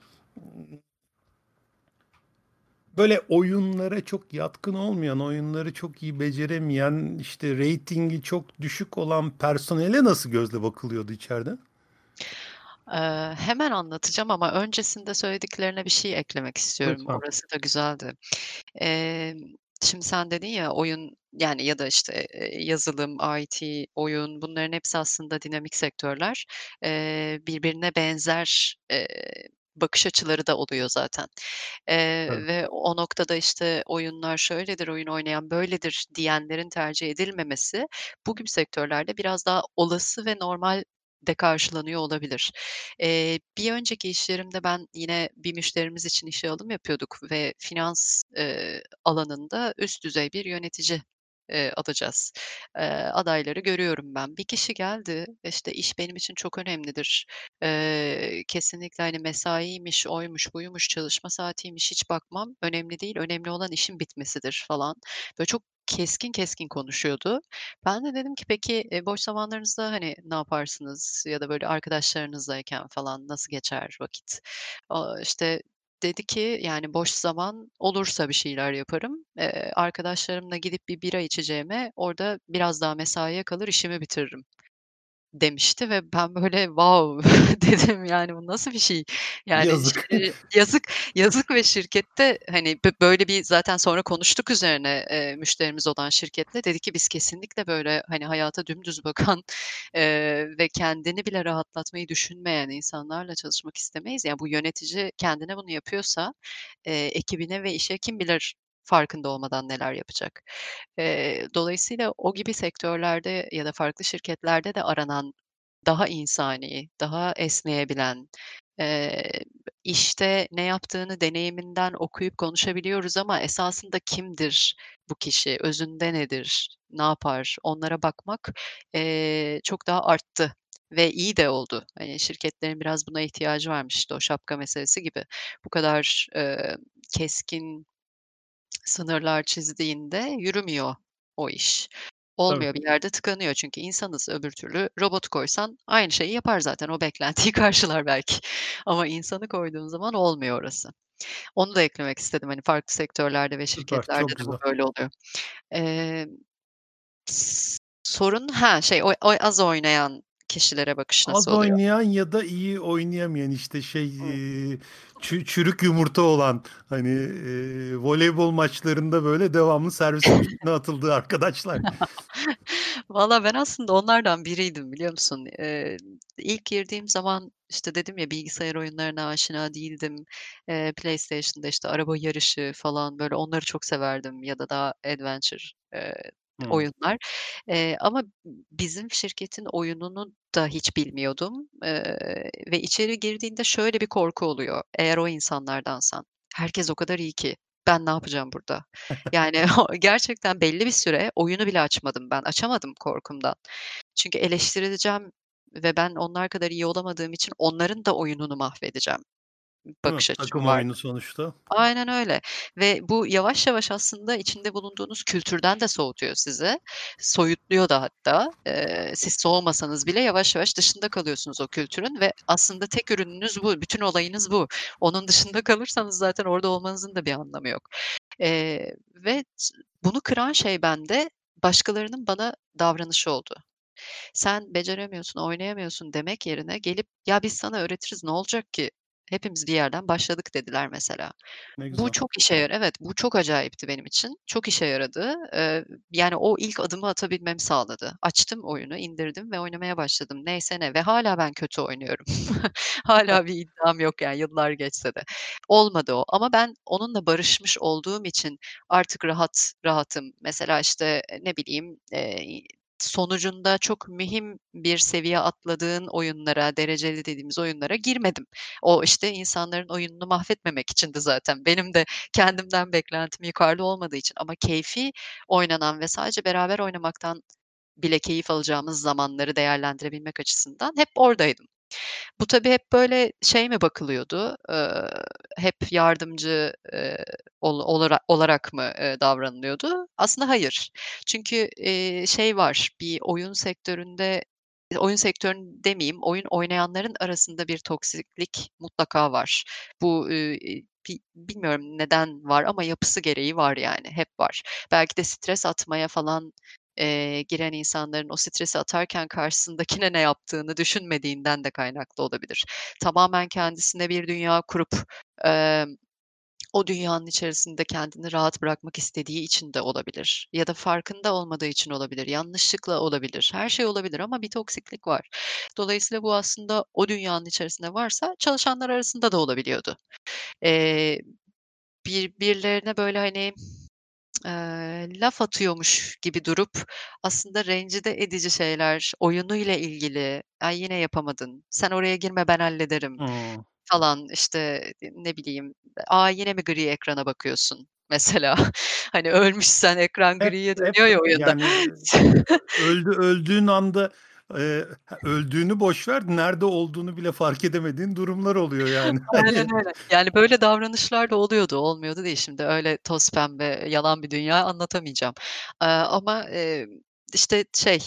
böyle oyunlara çok yatkın olmayan, oyunları çok iyi beceremeyen, işte, reytingi çok düşük olan personele nasıl gözle bakılıyordu içeride? Eee, hemen anlatacağım ama öncesinde söylediklerine bir şey eklemek istiyorum. Lütfen. Orası da güzeldi. Emm, şimdi sen dedin ya, oyun, yani, ya da, işte, eee, yazılım, IT, oyun bunların hepsi aslında dinamik sektörler. Eee, birbirine benzer, eee, bakış açıları da oluyor zaten. Eee, ve o noktada, işte, oyunlar şöyledir, oyun oynayan böyledir diyenlerin tercih edilmemesi bu gibi sektörlerde biraz daha olası ve normal de karşılanıyor olabilir. Eee, bir önceki iş yerimde ben yine bir müşterimiz için işe alım yapıyorduk ve finans, eee, alanında üst düzey bir yönetici, eee, alacağız. Eee, adayları görüyorum ben. Bir kişi geldi, işte, "İş benim için çok önemlidir. Eee, kesinlikle, hani, mesaiymiş, oymuş, buymuş, çalışma saatiymiş hiç bakmam. Önemli değil, önemli olan işin bitmesidir." falan. Böyle çok keskin keskin konuşuyordu. Ben de dedim ki, "Peki, boş zamanlarınızda, hani, ne yaparsınız ya da böyle arkadaşlarınızdayken falan nasıl geçer vakit?" Aaa, işte, dedi ki, "Yani, boş zaman olursa bir şeyler yaparım. Eee, arkadaşlarımla gidip bir bira içeceğime orada biraz daha mesaiye kalır, işimi bitiririm." Demişti ve ben böyle, "Wow!" dedim, yani, "Bu nasıl bir şey?" Yani, Yazık. yazık, yazık ve şirkette, hani, bö böyle bir zaten sonra konuştuk üzerine, eee, müşterimiz olan şirketle. Dedi ki, "Biz kesinlikle böyle, hani, hayata dümdüz bakan, eee, ve kendini bile rahatlatmayı düşünmeyen insanlarla çalışmak istemeyiz. Ya, bu yönetici kendine bunu yapıyorsa, eee, ekibine ve işe kim bilir farkında olmadan neler yapacak?" Eee, dolayısıyla o gibi sektörlerde ya da farklı şirketlerde de aranan daha insani, daha esneyebilen, eee, işte ne yaptığını deneyiminden okuyup konuşabiliyoruz ama esasında kimdir bu kişi, özünde nedir, ne yapar, onlara bakmak, eee, çok daha arttı ve iyi de oldu. Hani, şirketlerin biraz buna ihtiyacı varmış, işte, o şapka meselesi gibi. Bu kadar, eee, keskin sınırlar çizdiğinde yürümüyor o iş. Tabii. Olmuyor, bir yerde tıkanıyor çünkü insanız. Öbür türlü robot koysan aynı şeyi yapar zaten. O beklentiyi karşılar belki ama insanı koyduğun zaman olmuyor orası. Onu da eklemek istedim. Hani, farklı sektörlerde ve Süper, şirketlerde çok de bu böyle oluyor. S sorun, ha, şey, o o az oynayan kişilere bakış Az nasıl oluyor? oynayan ya da iyi oynayamayan, işte, şey, çü çürük yumurta olan, hani, eee, voleybol maçlarında, böyle, devamlı üstüne atıldığı arkadaşlar. Valla ben aslında onlardan biriydim, biliyor musun? Eee, ilk girdiğim zaman, işte, dedim ya, bilgisayar oyunlarına aşina değildim. Eee, PlayStation'da, işte, araba yarışı falan, böyle, onları çok severdim ya da daha adventure, eee, Oyunlar. Eee, ama bizim şirketin oyununu da hiç bilmiyordum, eee, ve içeri girdiğinde şöyle bir korku oluyor eğer o insanlardansan. Herkes o kadar iyi ki ben ne yapacağım burada? Yani, gerçekten belli bir süre oyunu bile açmadım ben. Açamadım korkumdan. Çünkü eleştirileceğim ve ben onlar kadar iyi olamadığım için onların da oyununu mahvedeceğim? Bakış açım Takım vardı. oyunu sonuçta. Aynen öyle ve bu yavaş yavaş aslında içinde bulunduğunuz kültürden de soğutuyor sizi. Soyutluyor da hatta. Eee, siz soğumasanız bile yavaş yavaş dışında kalıyorsunuz o kültürün ve aslında tek ürününüz bu. Bütün olayınız bu. Onun dışında kalırsanız zaten orada olmanızın da bir anlamı yok. Eee, ve bunu kıran şey bende başkalarının bana davranışı oldu. "Sen beceremiyorsun, oynayamıyorsun." demek yerine gelip, "Ya, biz sana öğretiriz, ne olacak ki? Hepimiz bir yerden başladık." dediler mesela. Bu çok işe yara Evet, bu çok acayipti benim için. Çok işe yaradı. Yani, o ilk adımı atabilmemi sağladı. Açtım oyunu, indirdim ve oynamaya başladım. Neyse ne ve hâlâ ben kötü oynuyorum. Hâlâ bir iddiam yok, yani, yıllar geçse de. Olmadı o ama ben onunla barışmış olduğum için artık rahat rahatım. Mesela, işte, ne bileyim, sonucunda çok mühim bir seviye atladığın oyunlara, dereceli dediğimiz oyunlara girmedim. O, işte, insanların oyununu mahvetmemek içindi zaten. Benim de kendimden beklentim yukarıda olmadığı için ama keyfî oynanan ve sadece beraber oynamaktan bile keyif alacağımız zamanları değerlendirebilmek açısından hep oradaydım. Bu tabii hep, böyle, şey mi bakılıyordu, eee, hep yardımcı, eee, ol olara olarak mı, eee, davranılıyordu? Aslında hayır. Çünkü, eee, şey var, bir oyun sektöründe, oyun sektöründe demeyeyim, oyun oynayanların arasında bir toksiklik mutlaka var. Bu, bi bilmiyorum neden var ama yapısı gereği var, yani, hep var. Belki de stres atmaya falan, eee, giren insanların o stresi atarken karşısındakine ne yaptığını düşünmediğinden de kaynaklı olabilir. Tamamen kendisine bir dünya kurup, emm, o dünyanın içerisinde kendini rahat bırakmak istediği için de olabilir ya da farkında olmadığı için olabilir, yanlışlıkla olabilir. Her şey olabilir ama bir toksiklik var. Dolayısıyla bu aslında o dünyanın içerisinde varsa çalışanlar arasında da olabiliyordu. Eee, bir birilerine, böyle, hani, eee, laf atıyormuş gibi durup aslında rencide edici şeyler, oyunuyla ilgili, "Ay, yine yapamadın, sen oraya girme, ben hallederim." Hıı. falan, işte, ne bileyim, "A, yine mi gri ekrana bakıyorsun?" mesela. Hani, ölmüşsen ekran Hep griye hep dönüyor ya oyunda. yani, öldü öldüğün anda, eee, öldüğünü boş ver, nerede olduğunu bile fark edemediğin durumlar oluyor, yani, Aynen öyle. Yani, böyle davranışlar da oluyordu, olmuyordu değil. Şimdi öyle toz pembe, yalan bir dünya anlatamayacağım. Eee, ama, eee, işte, şey,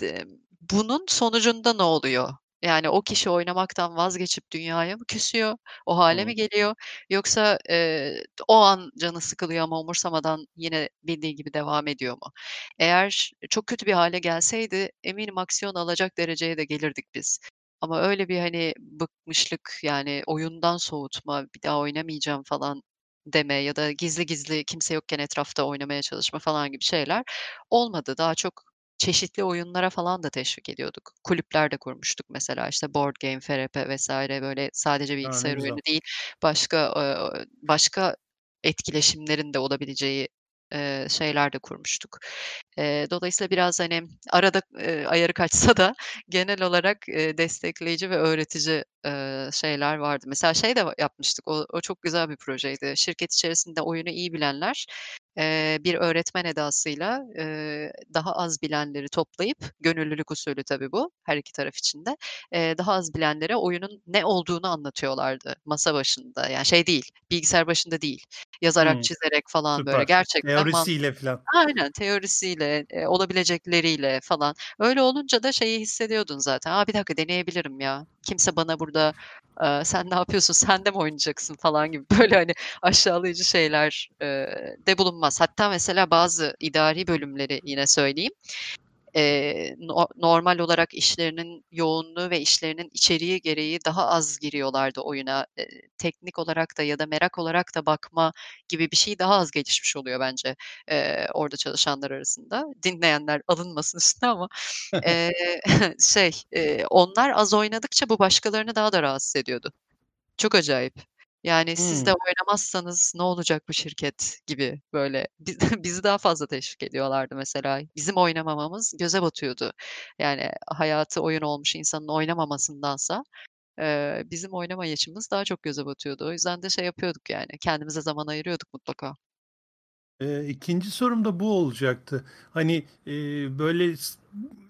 d bunun sonucunda ne oluyor? Yani, o kişi oynamaktan vazgeçip dünyaya mı küsüyor, o hâle Hıı. mi geliyor yoksa, eee, o an canı sıkılıyor ama umursamadan yine bildiği gibi devam ediyor mu? Eğer çok kötü bir hâle gelseydi eminim aksiyon alacak dereceye de gelirdik biz. Ama öyle bir, hani, bıkmışlık, yani, oyundan soğutma, bir daha oynamayacağım falan deme ya da gizli gizli kimse yokken etrafta oynamaya çalışma falan gibi şeyler olmadı. Daha çok çeşitli oyunlara falan da teşvik ediyorduk. Kulüpler de kurmuştuk mesela, işte, Board Game, FRP vs. böyle sadece bilgisayar oyunu güzel. değil, başka, başka etkileşimlerin de olabileceği, şeyler de kurmuştuk. Dolayısıyla biraz, hani, arada, ayarı kaçsa da genel olarak, destekleyici ve öğretici, şeyler vardı. Mesela şey de yapmıştık, o o çok güzel bir projeydi. Şirket içerisinde oyunu iyi bilenler, bir öğretmen edasıyla, daha az bilenleri toplayıp, gönüllülük usulü tabii bu, her iki taraf için de, eee, daha az bilenlere oyunun ne olduğunu anlatıyorlardı masa başında. Yani şey değil, bilgisayar başında değil, yazarak, Hımm. çizerek falan böyle Süper. gerçekten man Teorisiyle filan. Aynen, teorisiyle, olabilecekleriyle falan. Öyle olunca da şeyi hissediyordun zaten, "A, bir dakika deneyebilirim ya. Kimse bana burada, sen ne yapıyorsun, sen de mi oynayacaksın?" falan gibi böyle, hani, aşağılayıcı şeyler, de bulunmaz. Hatta mesela bazı idari bölümleri yine söyleyeyim, eee, no normal olarak işlerinin yoğunluğu ve işlerinin içeriği gereği daha az giriyorlardı oyuna. Eee, teknik olarak da ya da merak olarak da bakma gibi bir şey daha az gelişmiş oluyor bence, eee, orada çalışanlar arasında. Dinleyenler alınmasın üstüne ama, eee, şey, eee, onlar az oynadıkça bu başkalarını daha da rahatsız ediyordu. Çok acayip. Yani, siz de Hımm. oynamazsanız ne olacak bu şirket gibi böyle. Bi bizi daha fazla teşvik ediyorlardı mesela. Bizim oynamamamız göze batıyordu. Yani, hayatı oyun olmuş insanın oynamamasındansa, eee, bizim oynamayışımız daha çok göze batıyordu. O yüzden de şey yapıyorduk yani, kendimize zaman ayırıyorduk mutlaka. Eee, 2'nci sorum da bu olacaktı. Hani, eee, böyle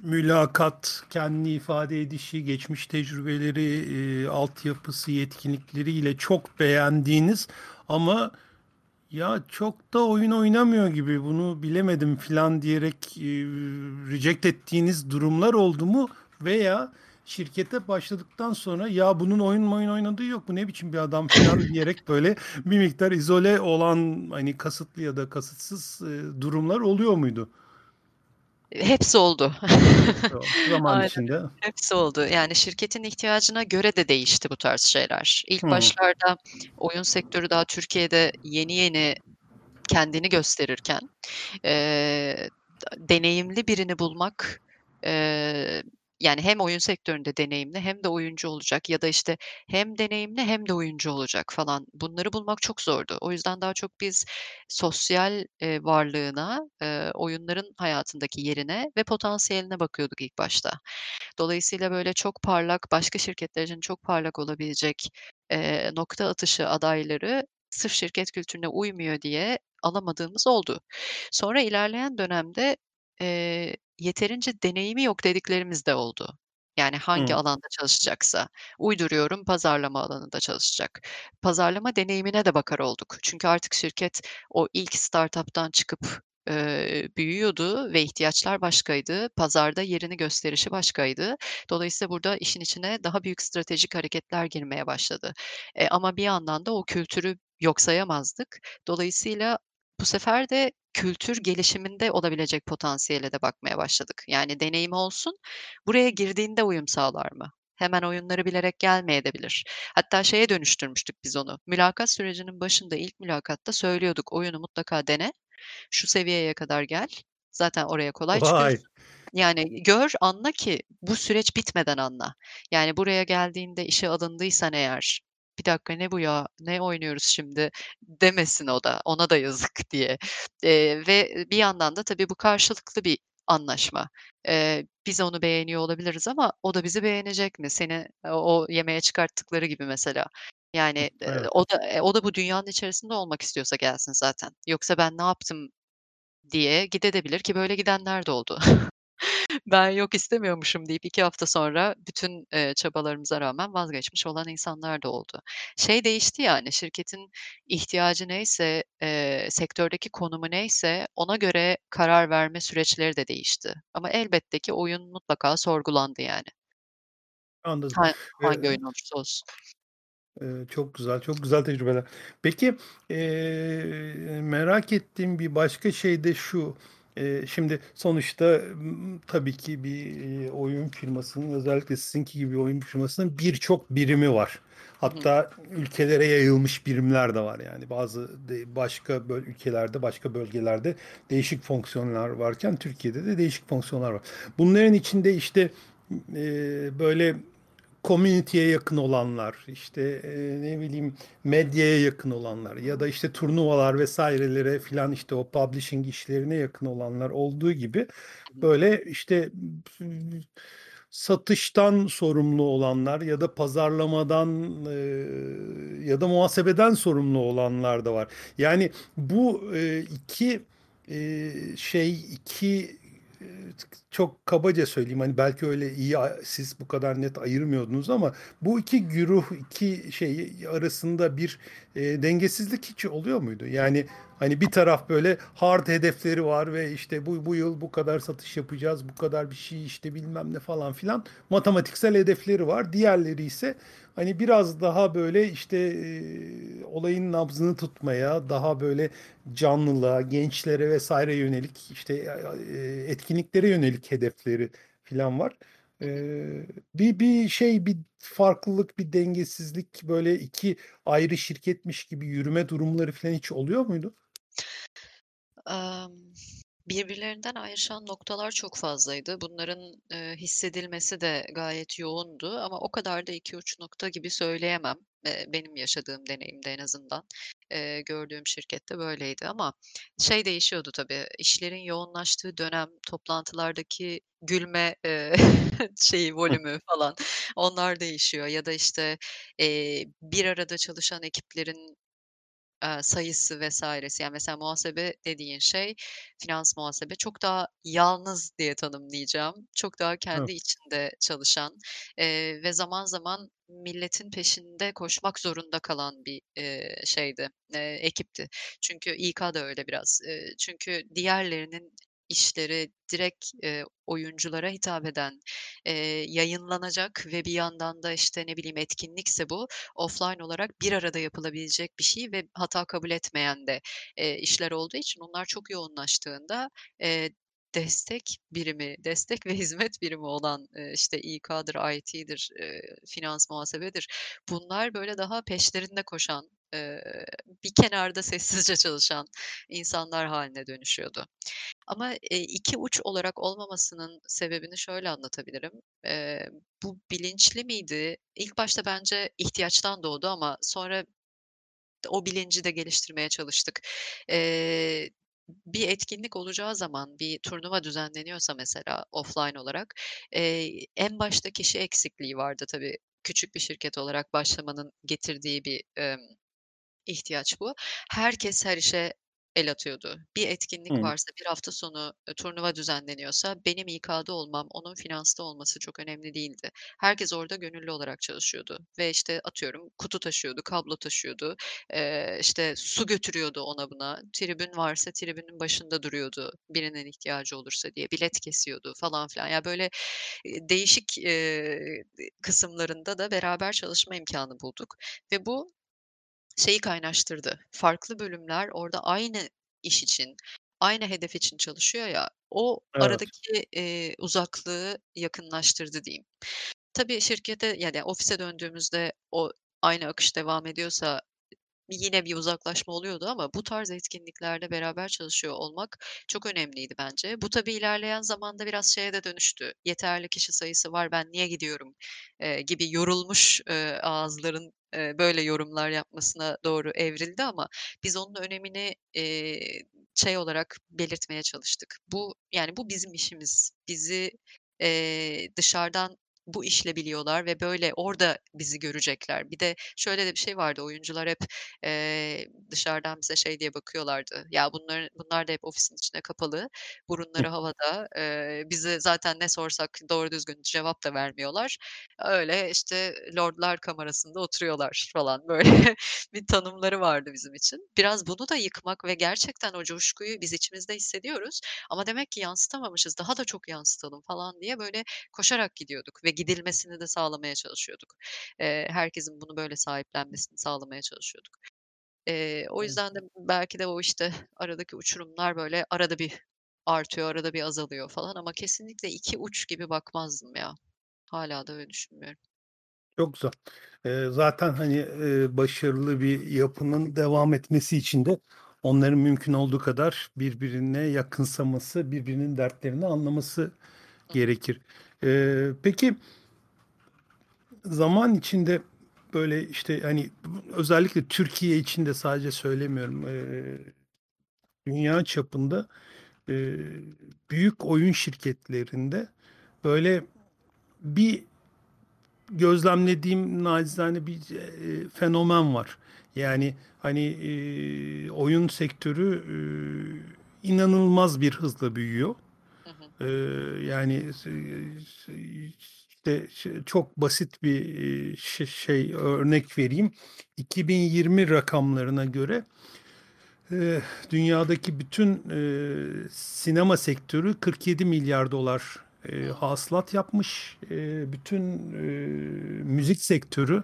mülakat, kendini ifade edişi, geçmiş tecrübeleri, eee, altyapısı, yetkinlikleriyle çok beğendiğiniz ama "Ya, çok da oyun oynamıyor gibi, bunu bilemedim." filan diyerek, eee, reject ettiğiniz durumlar oldu mu? Veya şirkete başladıktan sonra "Ya, bunun oyun moyun oynadığı yok, bu ne biçim bir adam?" filan diyerek böyle bir miktar izole olan, hani, kasıtlı ya da kasıtsız, eee, durumlar oluyor muydu? Hepsi oldu. Zaman Aynen, içinde. hepsi oldu. Yani, şirketin ihtiyacına göre de değişti bu tarz şeyler. İlk Hıı. başlarda oyun sektörü daha Türkiye'de yeni yeni kendini gösterirken, da deneyimli birini bulmak, eee, yani, hem oyun sektöründe deneyimli hem de oyuncu olacak ya da, işte, hem deneyimli hem de oyuncu olacak falan, bunları bulmak çok zordu. O yüzden daha çok biz sosyal, eee, varlığına, eee, oyunların hayatındaki yerine ve potansiyeline bakıyorduk ilk başta. Dolayısıyla, böyle, çok parlak, başka şirketler için çok parlak olabilecek, eee, nokta atışı adayları sırf şirket kültürüne uymuyor diye alamadığımız oldu. Sonra ilerleyen dönemde, eee, yeterince deneyimi yok dediklerimiz de oldu. Yani, hangi Hıı. alanda çalışacaksa, uyduruyorum, pazarlama alanında çalışacak. Pazarlama deneyimine de bakar olduk. Çünkü artık şirket o ilk startup'tan çıkıp, eee, büyüyordu ve ihtiyaçlar başkaydı. Pazarda yerini gösterişi başkaydı. Dolayısıyla burada işin içine daha büyük stratejik hareketler girmeye başladı. Eee, ama bir yandan da o kültürü yok sayamazdık. Dolayısıyla bu sefer de kültür gelişiminde olabilecek potansiyele de bakmaya başladık. Yani, deneyimi olsun, buraya girdiğinde uyum sağlar mı? Hemen oyunları bilerek gelmeyedebilir. Hatta şeye dönüştürmüştük biz onu, mülakat sürecinin başında, ilk mülakatta söylüyorduk, "Oyunu mutlaka dene, şu seviyeye kadar gel, zaten oraya kolay Vay! çıkıyorsun. Yani, gör, anla ki bu süreç bitmeden anla. Yani, buraya geldiğinde işe alındıysan eğer, 'Bir dakika, ne bu ya, ne oynuyoruz şimdi?' demesin o da, ona da yazık." diye. Eee, ve bir yandan da tabii bu karşılıklı bir anlaşma. Eee, biz onu beğeniyor olabiliriz ama o da bizi beğenecek mi? Seni o o yemeğe çıkarttıkları gibi mesela. Yani, eee, Evet. o da, eee, o da bu dünyanın içerisinde olmak istiyorsa gelsin zaten. Yoksa "Ben ne yaptım?" diye gidedebilir ki böyle gidenler de oldu. "Ben yok istemiyormuşum." deyip 2 hafta sonra bütün, eee, çabalarımıza rağmen vazgeçmiş olan insanlar da oldu. Şey değişti yani, şirketin ihtiyacı neyse, eee, sektördeki konumu neyse ona göre karar verme süreçleri de değişti. Ama elbette ki oyun mutlaka sorgulandı yani. Anladım. Ha hangi Eee oyun olursa olsun. Eee, çok güzel, çok güzel tecrübeler. Peki, eee, merak ettiğim bir başka şey de şu: Şimdi sonuçta, tabii ki bir, oyun firmasının, özellikle sizinki gibi oyun firmasının birçok birimi var. Hı. Hatta ülkelere yayılmış birimler de var. Yani, bazı de başka böl ülkelerde, başka bölgelerde değişik fonksiyonlar varken Türkiye'de de değişik fonksiyonlar var. Bunların içinde, işte, böyle community'ye yakın olanlar, işte e, ne bileyim medyaya yakın olanlar ya da işte turnuvalar vesairelere filan işte o publishing işlerine yakın olanlar olduğu gibi böyle işte satıştan sorumlu olanlar ya da pazarlamadan e, ya da muhasebeden sorumlu olanlar da var. Yani bu e, iki e, şey iki e, çok kabaca söyleyeyim hani belki öyle iyi siz bu kadar net ayırmıyordunuz ama bu iki güruh iki şey arasında bir e, dengesizlik hiç oluyor muydu? Yani hani bir taraf böyle hard hedefleri var ve işte bu bu yıl bu kadar satış yapacağız, bu kadar bir şey işte bilmem ne falan filan matematiksel hedefleri var. Diğerleri ise hani biraz daha böyle işte e, olayın nabzını tutmaya, daha böyle canlılığa, gençlere vesaire yönelik işte e, etkinliklere yönelik hedefleri falan var. E, bir bir şey bir farklılık, bir dengesizlik böyle iki ayrı şirketmiş gibi yürüme durumları falan hiç oluyor muydu? Emm, birbirlerinden ayrışan noktalar çok fazlaydı. Bunların, eee, hissedilmesi de gayet yoğundu ama o kadar da iki uç nokta gibi söyleyemem. Eee, benim yaşadığım deneyimde en azından. Eee, gördüğüm şirkette böyleydi ama şey değişiyordu tabii, işlerin yoğunlaştığı dönem, toplantılardaki gülme, eee, şeyi, volümü falan onlar değişiyor ya da, işte, eee, bir arada çalışan ekiplerin Sayısı vs.si yani mesela muhasebe dediğin şey, finans muhasebe çok daha yalnız diye tanımlayacağım. Çok daha Evet. kendi içinde çalışan, eee, ve zaman zaman milletin peşinde koşmak zorunda kalan bir, eee, şeydi, eee, ekipti. Çünkü İK da öyle biraz. Eee, çünkü diğerlerinin işleri direkt, eee, oyunculara hitap eden, eee, yayınlanacak ve bir yandan da, işte, ne bileyim, etkinlikse bu, offline olarak bir arada yapılabilecek bir şey ve hata kabul etmeyen de, eee, işler olduğu için onlar çok yoğunlaştığında, eee, destek birimi, destek ve hizmet birimi olan, işte, İK'dır, IT'dir, finans, muhasebedir, bunlar böyle daha peşlerinde koşan, bir kenarda sessizce çalışan insanlar hâline dönüşüyordu. Ama, iki uç olarak olmamasının sebebini şöyle anlatabilirim. Bu bilinçli miydi? İlk başta bence ihtiyaçtan doğdu ama sonra o bilinci de geliştirmeye çalıştık. Bir etkinlik olacağı zaman, bir turnuva düzenleniyorsa mesela offline olarak, eee, en başta kişi eksikliği vardı tabii. Küçük bir şirket olarak başlamanın getirdiği bir, emm, ihtiyaç bu. Herkes her işe el atıyordu. Bir etkinlik varsa, bir hafta sonu, eee, turnuva düzenleniyorsa benim İK'da olmam, onun finansta olması çok önemli değildi. Herkes orada gönüllü olarak çalışıyordu ve, işte, atıyorum kutu taşıyordu, kablo taşıyordu, eee, işte, su götürüyordu ona buna, tribün varsa tribünün başında duruyordu, birinin ihtiyacı olursa diye, bilet kesiyordu falan filan. Ya, böyle, eee, değişik, eee, kısımlarında da beraber çalışma imkânı bulduk ve bu şeyi kaynaştırdı. Farklı bölümler orada aynı iş için, aynı hedef için çalışıyor ya, o Evet. aradaki, eee, uzaklığı yakınlaştırdı diyeyim. Tabii şirkete yani ofise döndüğümüzde o aynı akış devam ediyorsa yine bir uzaklaşma oluyordu ama bu tarz etkinliklerde beraber çalışıyor olmak çok önemliydi bence. Bu tabii ilerleyen zamanda biraz şeye de dönüştü. Yeterli kişi sayısı var, ben niye gidiyorum, eee, gibi yorulmuş, eee, ağızların, böyle yorumlar yapmasına doğru evrildi ama biz onun önemini, eee, şey olarak belirtmeye çalıştık. Bu, yani, bu bizim işimiz. Bizi, dışarıdan bu işle biliyorlar ve böyle orada bizi görecekler. Bir de şöyle de bir şey vardı, oyuncular hep, eee, dışarıdan bize şey diye bakıyorlardı, ya bunların bunlar da hep ofisin içinde kapalı, burunları havada, eee, bize zaten ne sorsak doğru düzgün cevap da vermiyorlar. Öyle, işte, lordlar kamerasında oturuyorlar falan böyle bir tanımları vardı bizim için. Biraz bunu da yıkmak ve gerçekten o coşkuyu biz içimizde hissediyoruz ama demek ki yansıtamamışız, daha da çok yansıtalım falan diye böyle koşarak gidiyorduk ve gidilmesini de sağlamaya çalışıyorduk. Eee, herkesin bunu böyle sahiplenmesini sağlamaya çalışıyorduk. Eee, o yüzden de belki de o, işte, aradaki uçurumlar böyle arada bir artıyor, arada bir azalıyor falan ama kesinlikle iki uç gibi bakmazdım ya. Hâlâ da öyle düşünmüyorum. Çok güzel. Eee, zaten, hani, eee, başarılı bir yapının devam etmesi için de onların mümkün olduğu kadar birbirine yakınsaması, birbirinin dertlerini anlaması gerekir. Eee, peki Zaman içinde böyle işte hani özellikle Türkiye için de sadece söylemiyorum. Eee, dünya çapında eee, büyük oyun şirketlerinde böyle bir gözlemlediğim nacizane bir eee, fenomen var. Yani hani eee, oyun sektörü eee, inanılmaz bir hızla büyüyor. Yani işte çok basit bir şey örnek vereyim. 2020 rakamlarına göre dünyadaki bütün sinema sektörü 47 milyar dolar Hıı. hasılat yapmış. Bütün müzik sektörü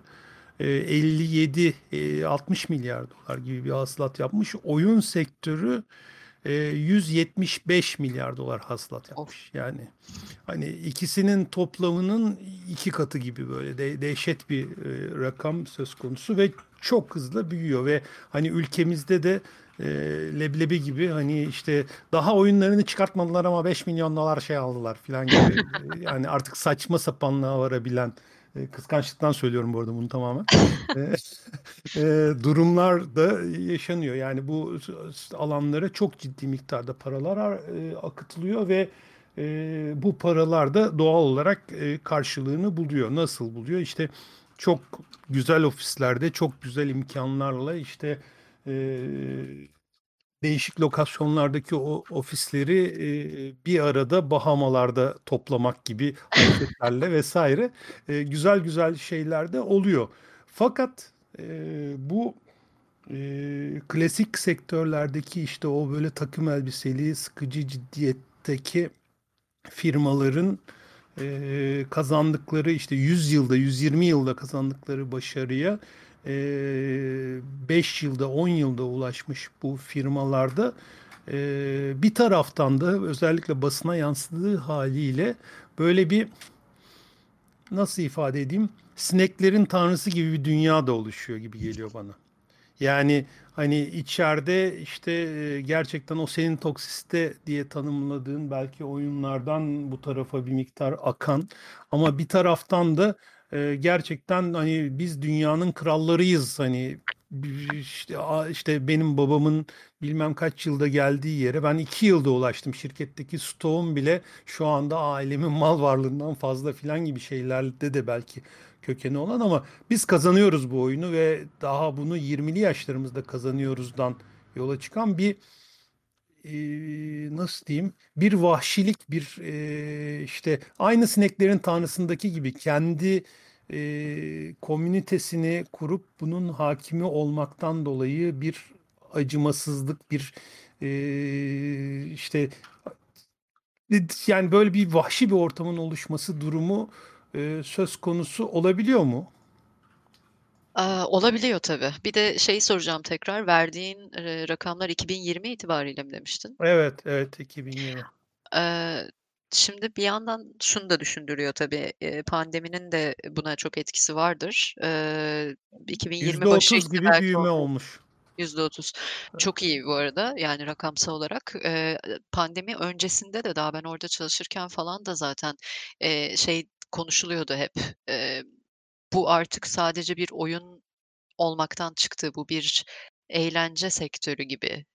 eee, 57 eee, 60 milyar dolar gibi bir hasılat yapmış. Oyun sektörü eee, 175 milyar dolar hasılat Of! yapmış. Yani hani ikisinin toplamının iki katı gibi böyle de, dehşet bir e, rakam söz konusu ve çok hızlı büyüyor ve hani ülkemizde de e, leblebi gibi hani işte daha oyunlarını çıkartmadılar ama 5 milyon dolar şey aldılar falan gibi yani artık saçma sapanlığa varabilen kıskançlıktan söylüyorum bu arada bunu tamamen. E, e, durumlar da yaşanıyor. Yani bu alanlara çok ciddi miktarda paralar e, akıtılıyor ve e, bu paralar da doğal olarak e, karşılığını buluyor. Nasıl buluyor? İşte çok güzel ofislerde, çok güzel imkanlarla işte e, değişik lokasyonlardaki o ofisleri e, bir arada Bahamalarda toplamak gibi hareketlerle vesaire e, güzel güzel şeyler de oluyor. Fakat e, bu e, klasik sektörlerdeki işte o böyle takım elbiseli sıkıcı ciddiyetteki firmaların e, kazandıkları işte 100 yılda 120 yılda kazandıkları başarıya 5 yılda 10 yılda ulaşmış bu firmalarda e, bir taraftan da özellikle basına yansıdığı haliyle böyle bir nasıl ifade edeyim sineklerin tanrısı gibi bir dünya da oluşuyor gibi geliyor bana. Yani hani içeride işte e, gerçekten o senin toksiste diye tanımladığın belki oyunlardan bu tarafa bir miktar akan ama bir taraftan da e, gerçekten hani biz dünyanın krallarıyız hani işte işte benim babamın bilmem kaç yılda geldiği yere ben iki yılda ulaştım. Şirketteki stoğum bile şu anda ailemin mal varlığından fazla filan gibi şeylerde de belki kökeni olan ama biz kazanıyoruz bu oyunu ve daha bunu 20'li yaşlarımızda kazanıyoruzdan yola çıkan bir e, nasıl diyeyim bir vahşilik bir e, işte aynı sineklerin tanrısındaki gibi kendi e, komünitesini kurup bunun hakimi olmaktan dolayı bir acımasızlık bir e, işte yani böyle bir vahşi bir ortamın oluşması durumu e, söz konusu olabiliyor mu? Aaa, olabiliyor tabii. Bir de şeyi soracağım tekrar, verdiğin, eee, rakamlar 2020 itibariyle mi demiştin? Evet, evet 2020. Eee, şimdi bir yandan şunu da düşündürüyor tabii, eee, pandeminin de buna çok etkisi vardır. Eee, 2020 başı, %30 işte, gibi belki büyüme olmuş. %30 çok iyi bu arada, yani rakamsal olarak. Eee, pandemi öncesinde de daha ben orada çalışırken falan da zaten, eee, şey konuşuluyordu hep, eee, bu artık sadece bir oyun olmaktan çıktı. Bu bir eğlence sektörü gibi.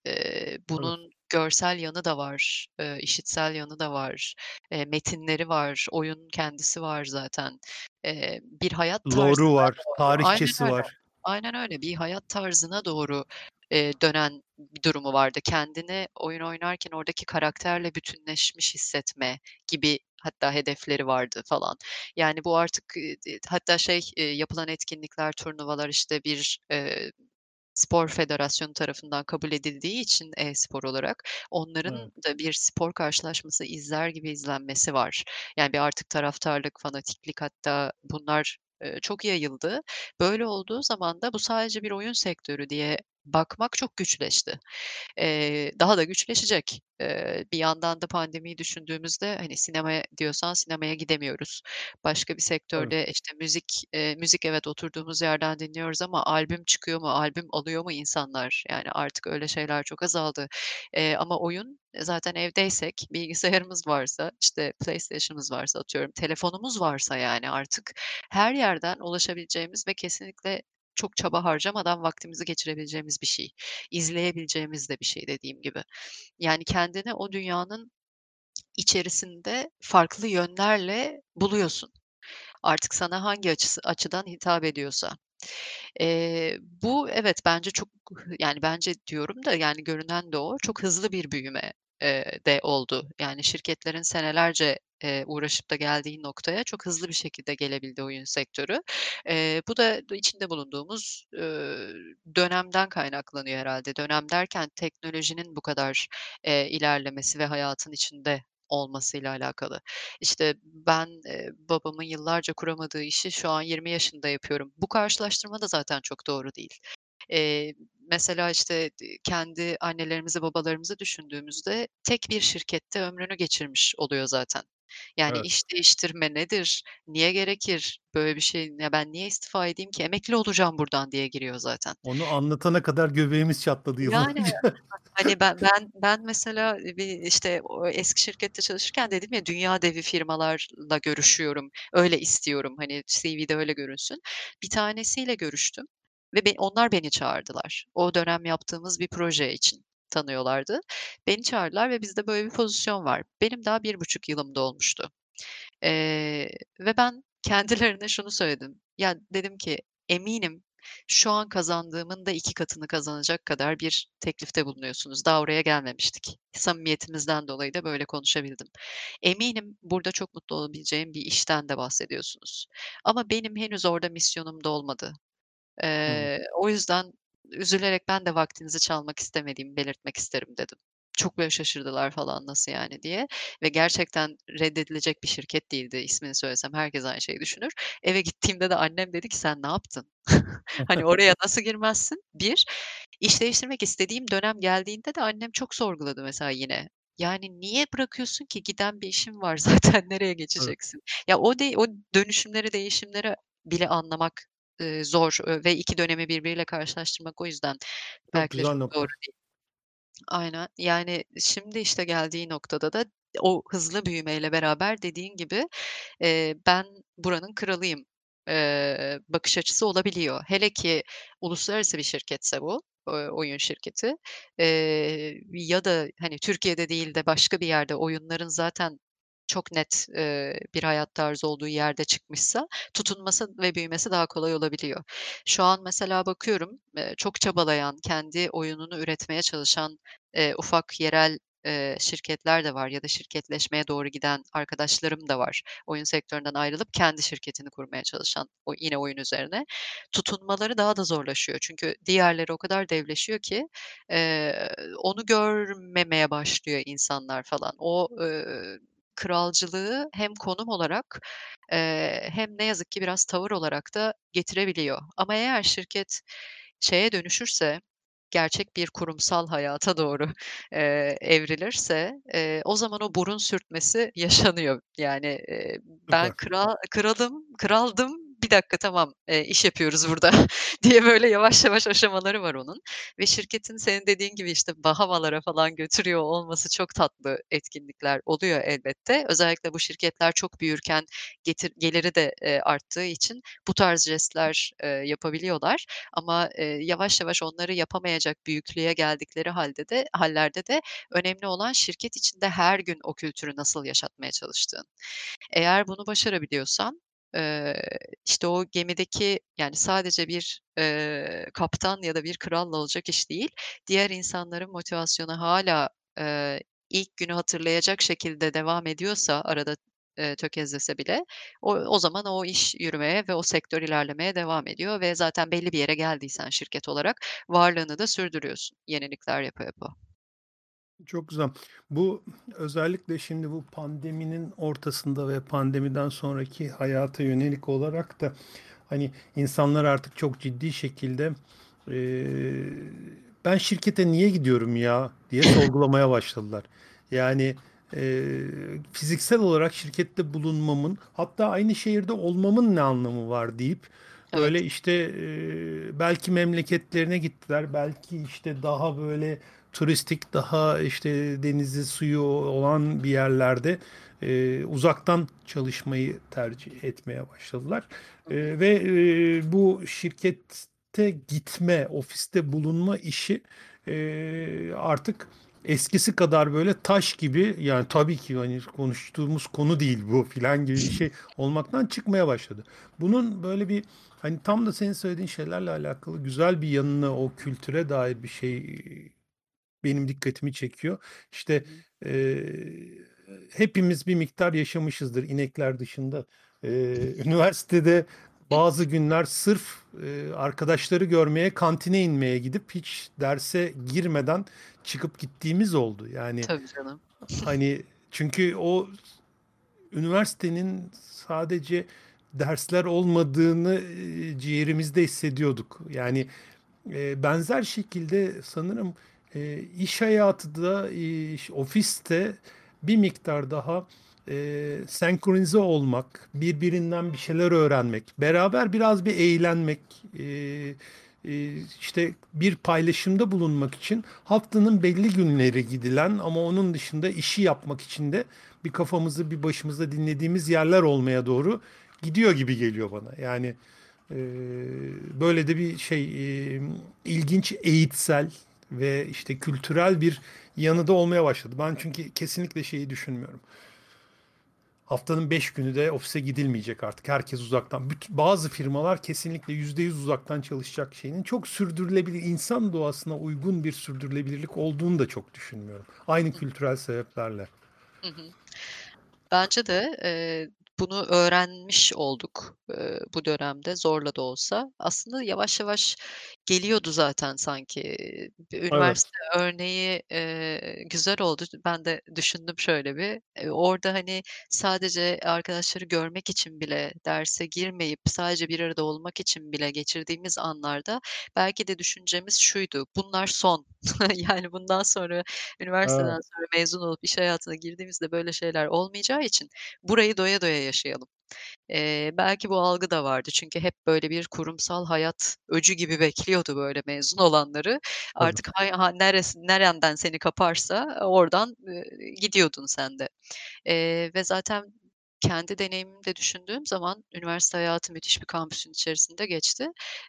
Evet. bunun görsel yanı da var, eee, işitsel yanı da var, eee, metinleri var, oyunun kendisi var zaten. Eee, bir hayat Lore'u tarzına var, doğru Aynen tarihçesi öyle, var. aynen öyle. Bir hayat tarzına doğru, eee, dönen bir durumu vardı. Kendini oyun oynarken oradaki karakterle bütünleşmiş hissetme gibi hatta hedefleri vardı falan. Yani bu artık, hatta şey, yapılan etkinlikler, turnuvalar, işte, bir, spor federasyonu tarafından kabul edildiği için e-spor olarak onların Evet. da bir spor karşılaşması izler gibi izlenmesi var. Yani bir artık taraftarlık, fanatiklik hatta bunlar, çok yayıldı. Böyle olduğu zaman da bu sadece bir oyun sektörü diye bakmak çok güçleşti. Eee, daha da güçleşecek. Eee, bir yandan da pandemiyi düşündüğümüzde, hani, sinemaya diyorsan sinemaya gidemiyoruz. Başka bir sektörde, işte, müzik, eee, müzik evet oturduğumuz yerden dinliyoruz ama albüm çıkıyor mu, albüm alıyor mu insanlar? Yani artık öyle şeyler çok azaldı. Eee, ama oyun, e, zaten evdeysek, bilgisayarımız varsa, işte, PlayStation'ımız varsa atıyorum, telefonumuz varsa yani artık her yerden ulaşabileceğimiz ve kesinlikle çok çaba harcamadan vaktimizi geçirebileceğimiz bir şey. İzleyebileceğimiz de bir şey dediğim gibi. Yani kendini o dünyanın içerisinde farklı yönlerle buluyorsun. Artık sana hangi açısı açıdan hitap ediyorsa. Eee, bu evet bence çok yani bence diyorum da yani görünen de o, çok hızlı bir büyüme, de oldu. Yani şirketlerin senelerce, uğraşıp da geldiği noktaya çok hızlı bir şekilde gelebildi oyun sektörü. Bu da içinde bulunduğumuz, dönemden kaynaklanıyor herhâlde. Dönem derken teknolojinin bu kadar, ilerlemesi ve hayatın içinde olmasıyla alakalı. İşte, ben, babamın yıllarca kuramadığı işi şu an 20 yaşında yapıyorum. Bu karşılaştırma da zaten çok doğru değil. Mesela, işte, kendi annelerimizi, babalarımızı düşündüğümüzde tek bir şirkette ömrünü geçirmiş oluyor zaten. Yani Evet. iş değiştirme nedir? Niye gerekir? Böyle bir şey, ya, ben niye istifa edeyim ki? Emekli olacağım buradan diye giriyor zaten. Onu anlatana kadar göbeğimiz çatladı Yani, yıllarca. hani, ben ben ben mesela, eee, bir, işte, o eski şirkette çalışırken dedim ya, dünya devi firmalarla görüşüyorum, öyle istiyorum, hani, CV'de öyle görünsün. Bir tanesiyle görüştüm ve be onlar beni çağırdılar. O dönem yaptığımız bir proje için tanıyorlardı. Beni çağırdılar ve bizde böyle bir pozisyon var. Benim daha 1,5 yılım dolmuştu. Eee, ve ben kendilerine şunu söyledim. Ya, dedim ki, "Eminim şu an kazandığımın da 2 katını kazanacak kadar bir teklifte bulunuyorsunuz. Daha oraya gelmemiştik. Samimiyetimizden dolayı da böyle konuşabildim. Eminim burada çok mutlu olabileceğim bir işten de bahsediyorsunuz. Ama benim henüz orada misyonum dolmadı. Hımm. Eee, o yüzden üzülerek ben de vaktinizi çalmak istemediğimi belirtmek isterim." dedim. Çok böyle şaşırdılar falan, "Nasıl yani?" diye ve gerçekten reddedilecek bir şirket değildi. İsmini söylesem herkes aynı şeyi düşünür. Eve gittiğimde de annem dedi ki, "Sen ne yaptın? Hani, oraya nasıl girmezsin?" 1 İş değiştirmek istediğim dönem geldiğinde de annem çok sorguladı mesela yine. "Yani niye bırakıyorsun ki? Giden bir işin var zaten, nereye Evet. geçeceksin?" Ya, o de o dönüşümleri, değişimleri bile anlamak, eee, zor, ve 2 dönemi birbiriyle karşılaştırmak o yüzden Çok belki de güzel çok doğru nokta. değil. Aynen. Yani, şimdi, işte, geldiği noktada da o hızlı büyümeyle beraber dediğin gibi, eee, ben buranın kralıyım, eee, bakış açısı olabiliyor. Hele ki uluslararası bir şirketse bu, oyun şirketi, eee, ya da, hani, Türkiye'de değil de başka bir yerde oyunların zaten çok net, eee, bir hayat tarzı olduğu yerde çıkmışsa tutunması ve büyümesi daha kolay olabiliyor. Şu an mesela bakıyorum, eee, çok çabalayan, kendi oyununu üretmeye çalışan, eee, ufak yerel, eee, şirketler de var ya da şirketleşmeye doğru giden arkadaşlarım da var. Oyun sektöründen ayrılıp kendi şirketini kurmaya çalışan, o yine oyun üzerine. Tutunmaları daha da zorlaşıyor. Çünkü diğerleri o kadar devleşiyor ki, eee, onu görmemeye başlıyor insanlar falan. O, eee, kralcılığı hem konum olarak, eee, hem ne yazık ki biraz tavır olarak da getirebiliyor. Ama eğer şirket şeye dönüşürse, gerçek bir kurumsal hayata doğru, eee, evrilirse, eee, o zaman o burun sürtmesi yaşanıyor. Yani, eee, ben kral kralım, kraldım, bir dakika tamam, eee, iş yapıyoruz burada diye böyle yavaş yavaş aşamaları var onun ve şirketin senin dediğin gibi, işte, Bahamalara falan götürüyor olması çok tatlı etkinlikler oluyor elbette. Özellikle bu şirketler çok büyürken getir geliri de, eee, arttığı için bu tarz jestler, eee, yapabiliyorlar ama, eee, yavaş yavaş onları yapamayacak büyüklüğe geldikleri hâlde de hâllerde de önemli olan şirket içinde her gün o kültürü nasıl yaşatmaya çalıştığın. Eğer bunu başarabiliyorsan, eee, işte, o gemideki, yani, sadece bir, eee, kaptan ya da bir kralla olacak iş değil, diğer insanların motivasyonu hâlâ, eee, ilk günü hatırlayacak şekilde devam ediyorsa arada, eee, tökezlese bile o o zaman o iş yürümeye ve o sektör ilerlemeye devam ediyor ve zaten belli bir yere geldiysen şirket olarak varlığını da sürdürüyorsun yenilikler yapa yapa. Çok güzel. Bu özellikle şimdi bu pandeminin ortasında ve pandemiden sonraki hayata yönelik olarak da, hani, insanlar artık çok ciddi şekilde, Eee, "Ben şirkete niye gidiyorum ya?" diye sorgulamaya başladılar. Yani, eee, fiziksel olarak şirkette bulunmamın, hatta aynı şehirde olmamın ne anlamı var deyip, böyle, Evet. işte, eee, belki memleketlerine gittiler, belki, işte, daha böyle turistik, daha, işte, denizi, suyu olan bir yerlerde, eee, uzaktan çalışmayı tercih etmeye başladılar. Eee, ve, eee, bu şirkette gitme, ofiste bulunma işi, eee, artık eskisi kadar böyle taş gibi, yani, tabii ki, hani, konuştuğumuz konu değil bu filan gibi bir şey olmaktan çıkmaya başladı. Bunun böyle bir, hani, tam da senin söylediğin şeylerle alakalı güzel bir yanını, o kültüre dair bir şey benim dikkatimi çekiyor. İşte, eee, hepimiz bir miktar yaşamışızdır inekler dışında. Eee, üniversitede bazı günler sırf, eee, arkadaşları görmeye kantine inmeye gidip hiç derse girmeden çıkıp gittiğimiz oldu. Yani, Tabii canım. hani, çünkü o üniversitenin sadece dersler olmadığını, ciğerimizde hissediyorduk. Yani, eee, benzer şekilde sanırım, eee, iş hayatı da, iş ofiste bir miktar daha, eee, senkronize olmak, birbirinden bir şeyler öğrenmek, beraber biraz bir eğlenmek, eee, eee, işte, bir paylaşımda bulunmak için haftanın belli günleri gidilen ama onun dışında işi yapmak için de bir kafamızı, bir başımızda dinlediğimiz yerler olmaya doğru gidiyor gibi geliyor bana. Yani, eee, böyle de bir şey, emm, ilginç eğitsel ve, işte, kültürel bir yanı da olmaya başladı. Ben çünkü kesinlikle şeyi düşünmüyorum. Haftanın 5 günü de ofise gidilmeyecek artık. Herkes uzaktan. Bazı firmalar kesinlikle %100 uzaktan çalışacak şeyinin çok sürdürülebilir, insan doğasına uygun bir sürdürülebilirlik olduğunu da çok düşünmüyorum. Aynı kültürel sebeplerle. Hı hı. Bence de, eee, bunu öğrenmiş olduk, eee, bu dönemde zorla da olsa. Aslında yavaş yavaş geliyordu zaten sanki. Bir Evet. üniversite örneği, eee, güzel oldu. Ben de düşündüm şöyle bir. Eee, orada, hani, sadece arkadaşları görmek için bile derse girmeyip sadece bir arada olmak için bile geçirdiğimiz anlarda belki de düşüncemiz şuydu: "Bunlar son." Yani, bundan sonra üniversiteden Evet. sonra mezun olup iş hayatına girdiğimizde böyle şeyler olmayacağı için burayı doya doya yaşayalım. Eee, belki bu algı da vardı çünkü hep böyle bir kurumsal hayat öcü gibi bekliyordu böyle mezun olanları. Tabii. Artık hay ha neresi nerenden seni kaparsa oradan, eee, gidiyordun sen de. Eee, ve zaten kendi deneyimimi de düşündüğüm zaman üniversite hayatı müthiş bir kampüsün içerisinde geçti,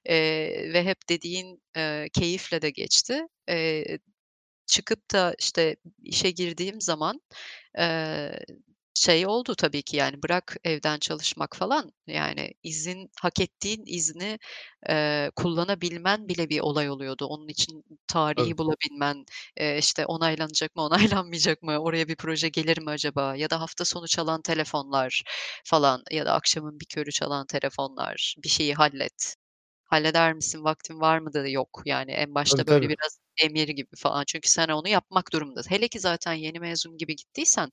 eee, ve hep dediğin, eee, keyifle de geçti. Eee, çıkıp da, işte, işe girdiğim zaman, eee, şey oldu tabii ki, yani, bırak evden çalışmak falan, yani, izin hak ettiğin izni, eee, kullanabilmen bile bir olay oluyordu. Onun için tarihi bulabilmen, eee, işte, onaylanacak mı, onaylanmayacak mı, oraya bir proje gelir mi acaba ya da hafta sonu çalan telefonlar falan ya da akşamın bir körü çalan telefonlar, bir şeyi hallet. Halleder misin, vaktin var mı da yok. Yani, en Tabii, başta böyle tabii. biraz emir gibi falan çünkü sen onu yapmak durumundasın. Hele ki zaten yeni mezun gibi gittiysen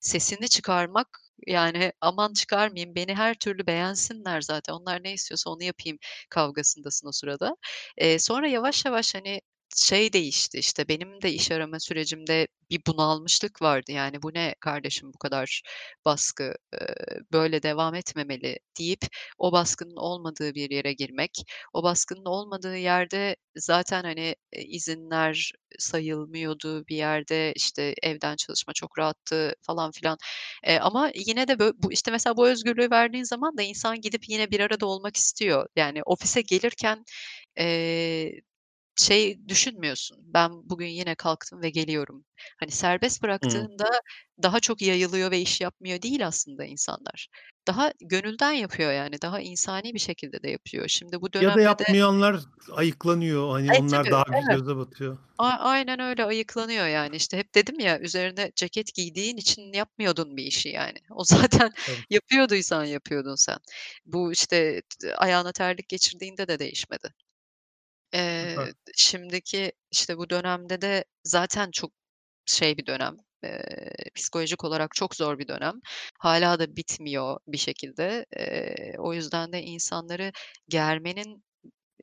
sesini çıkarmak, yani, aman çıkarmayayım, beni her türlü beğensinler zaten, onlar ne istiyorsa onu yapayım kavgasındasın o sırada. Eee, sonra yavaş yavaş, hani, şey değişti, işte, benim de iş arama sürecimde bir bunalmışlık vardı. Yani, "Bu ne kardeşim bu kadar baskı, böyle devam etmemeli." deyip o baskının olmadığı bir yere girmek. O baskının olmadığı yerde zaten, hani, eee, izinler sayılmıyordu bir yerde, işte, evden çalışma çok rahattı falan filan. Eee, ama yine de bu, işte, mesela bu özgürlüğü verdiğin zaman da insan gidip yine bir arada olmak istiyor. Yani, ofise gelirken, şey düşünmüyorsun, "Ben bugün yine kalktım ve geliyorum." Hani, serbest bıraktığında daha çok yayılıyor ve iş yapmıyor değil aslında insanlar. Daha gönülden yapıyor, yani, daha insani bir şekilde de yapıyor. Şimdi bu Ya da dönemde de yapmayanlar ayıklanıyor. Hani, E, onlar tabii, daha evet. göze batıyor. A aynen öyle, ayıklanıyor, yani. İşte, hep dedim ya, üzerine ceket giydiğin için yapmıyordun bir işi, yani. O zaten Tabii. yapıyorduysan yapıyordun sen. Bu, işte, ayağına terlik geçirdiğinde de değişmedi. Eee, şimdiki, işte, bu dönemde de zaten çok şey bir dönem, eee, psikolojik olarak çok zor bir dönem. Hâlâ da bitmiyor bir şekilde. Eee, o yüzden de insanları germenin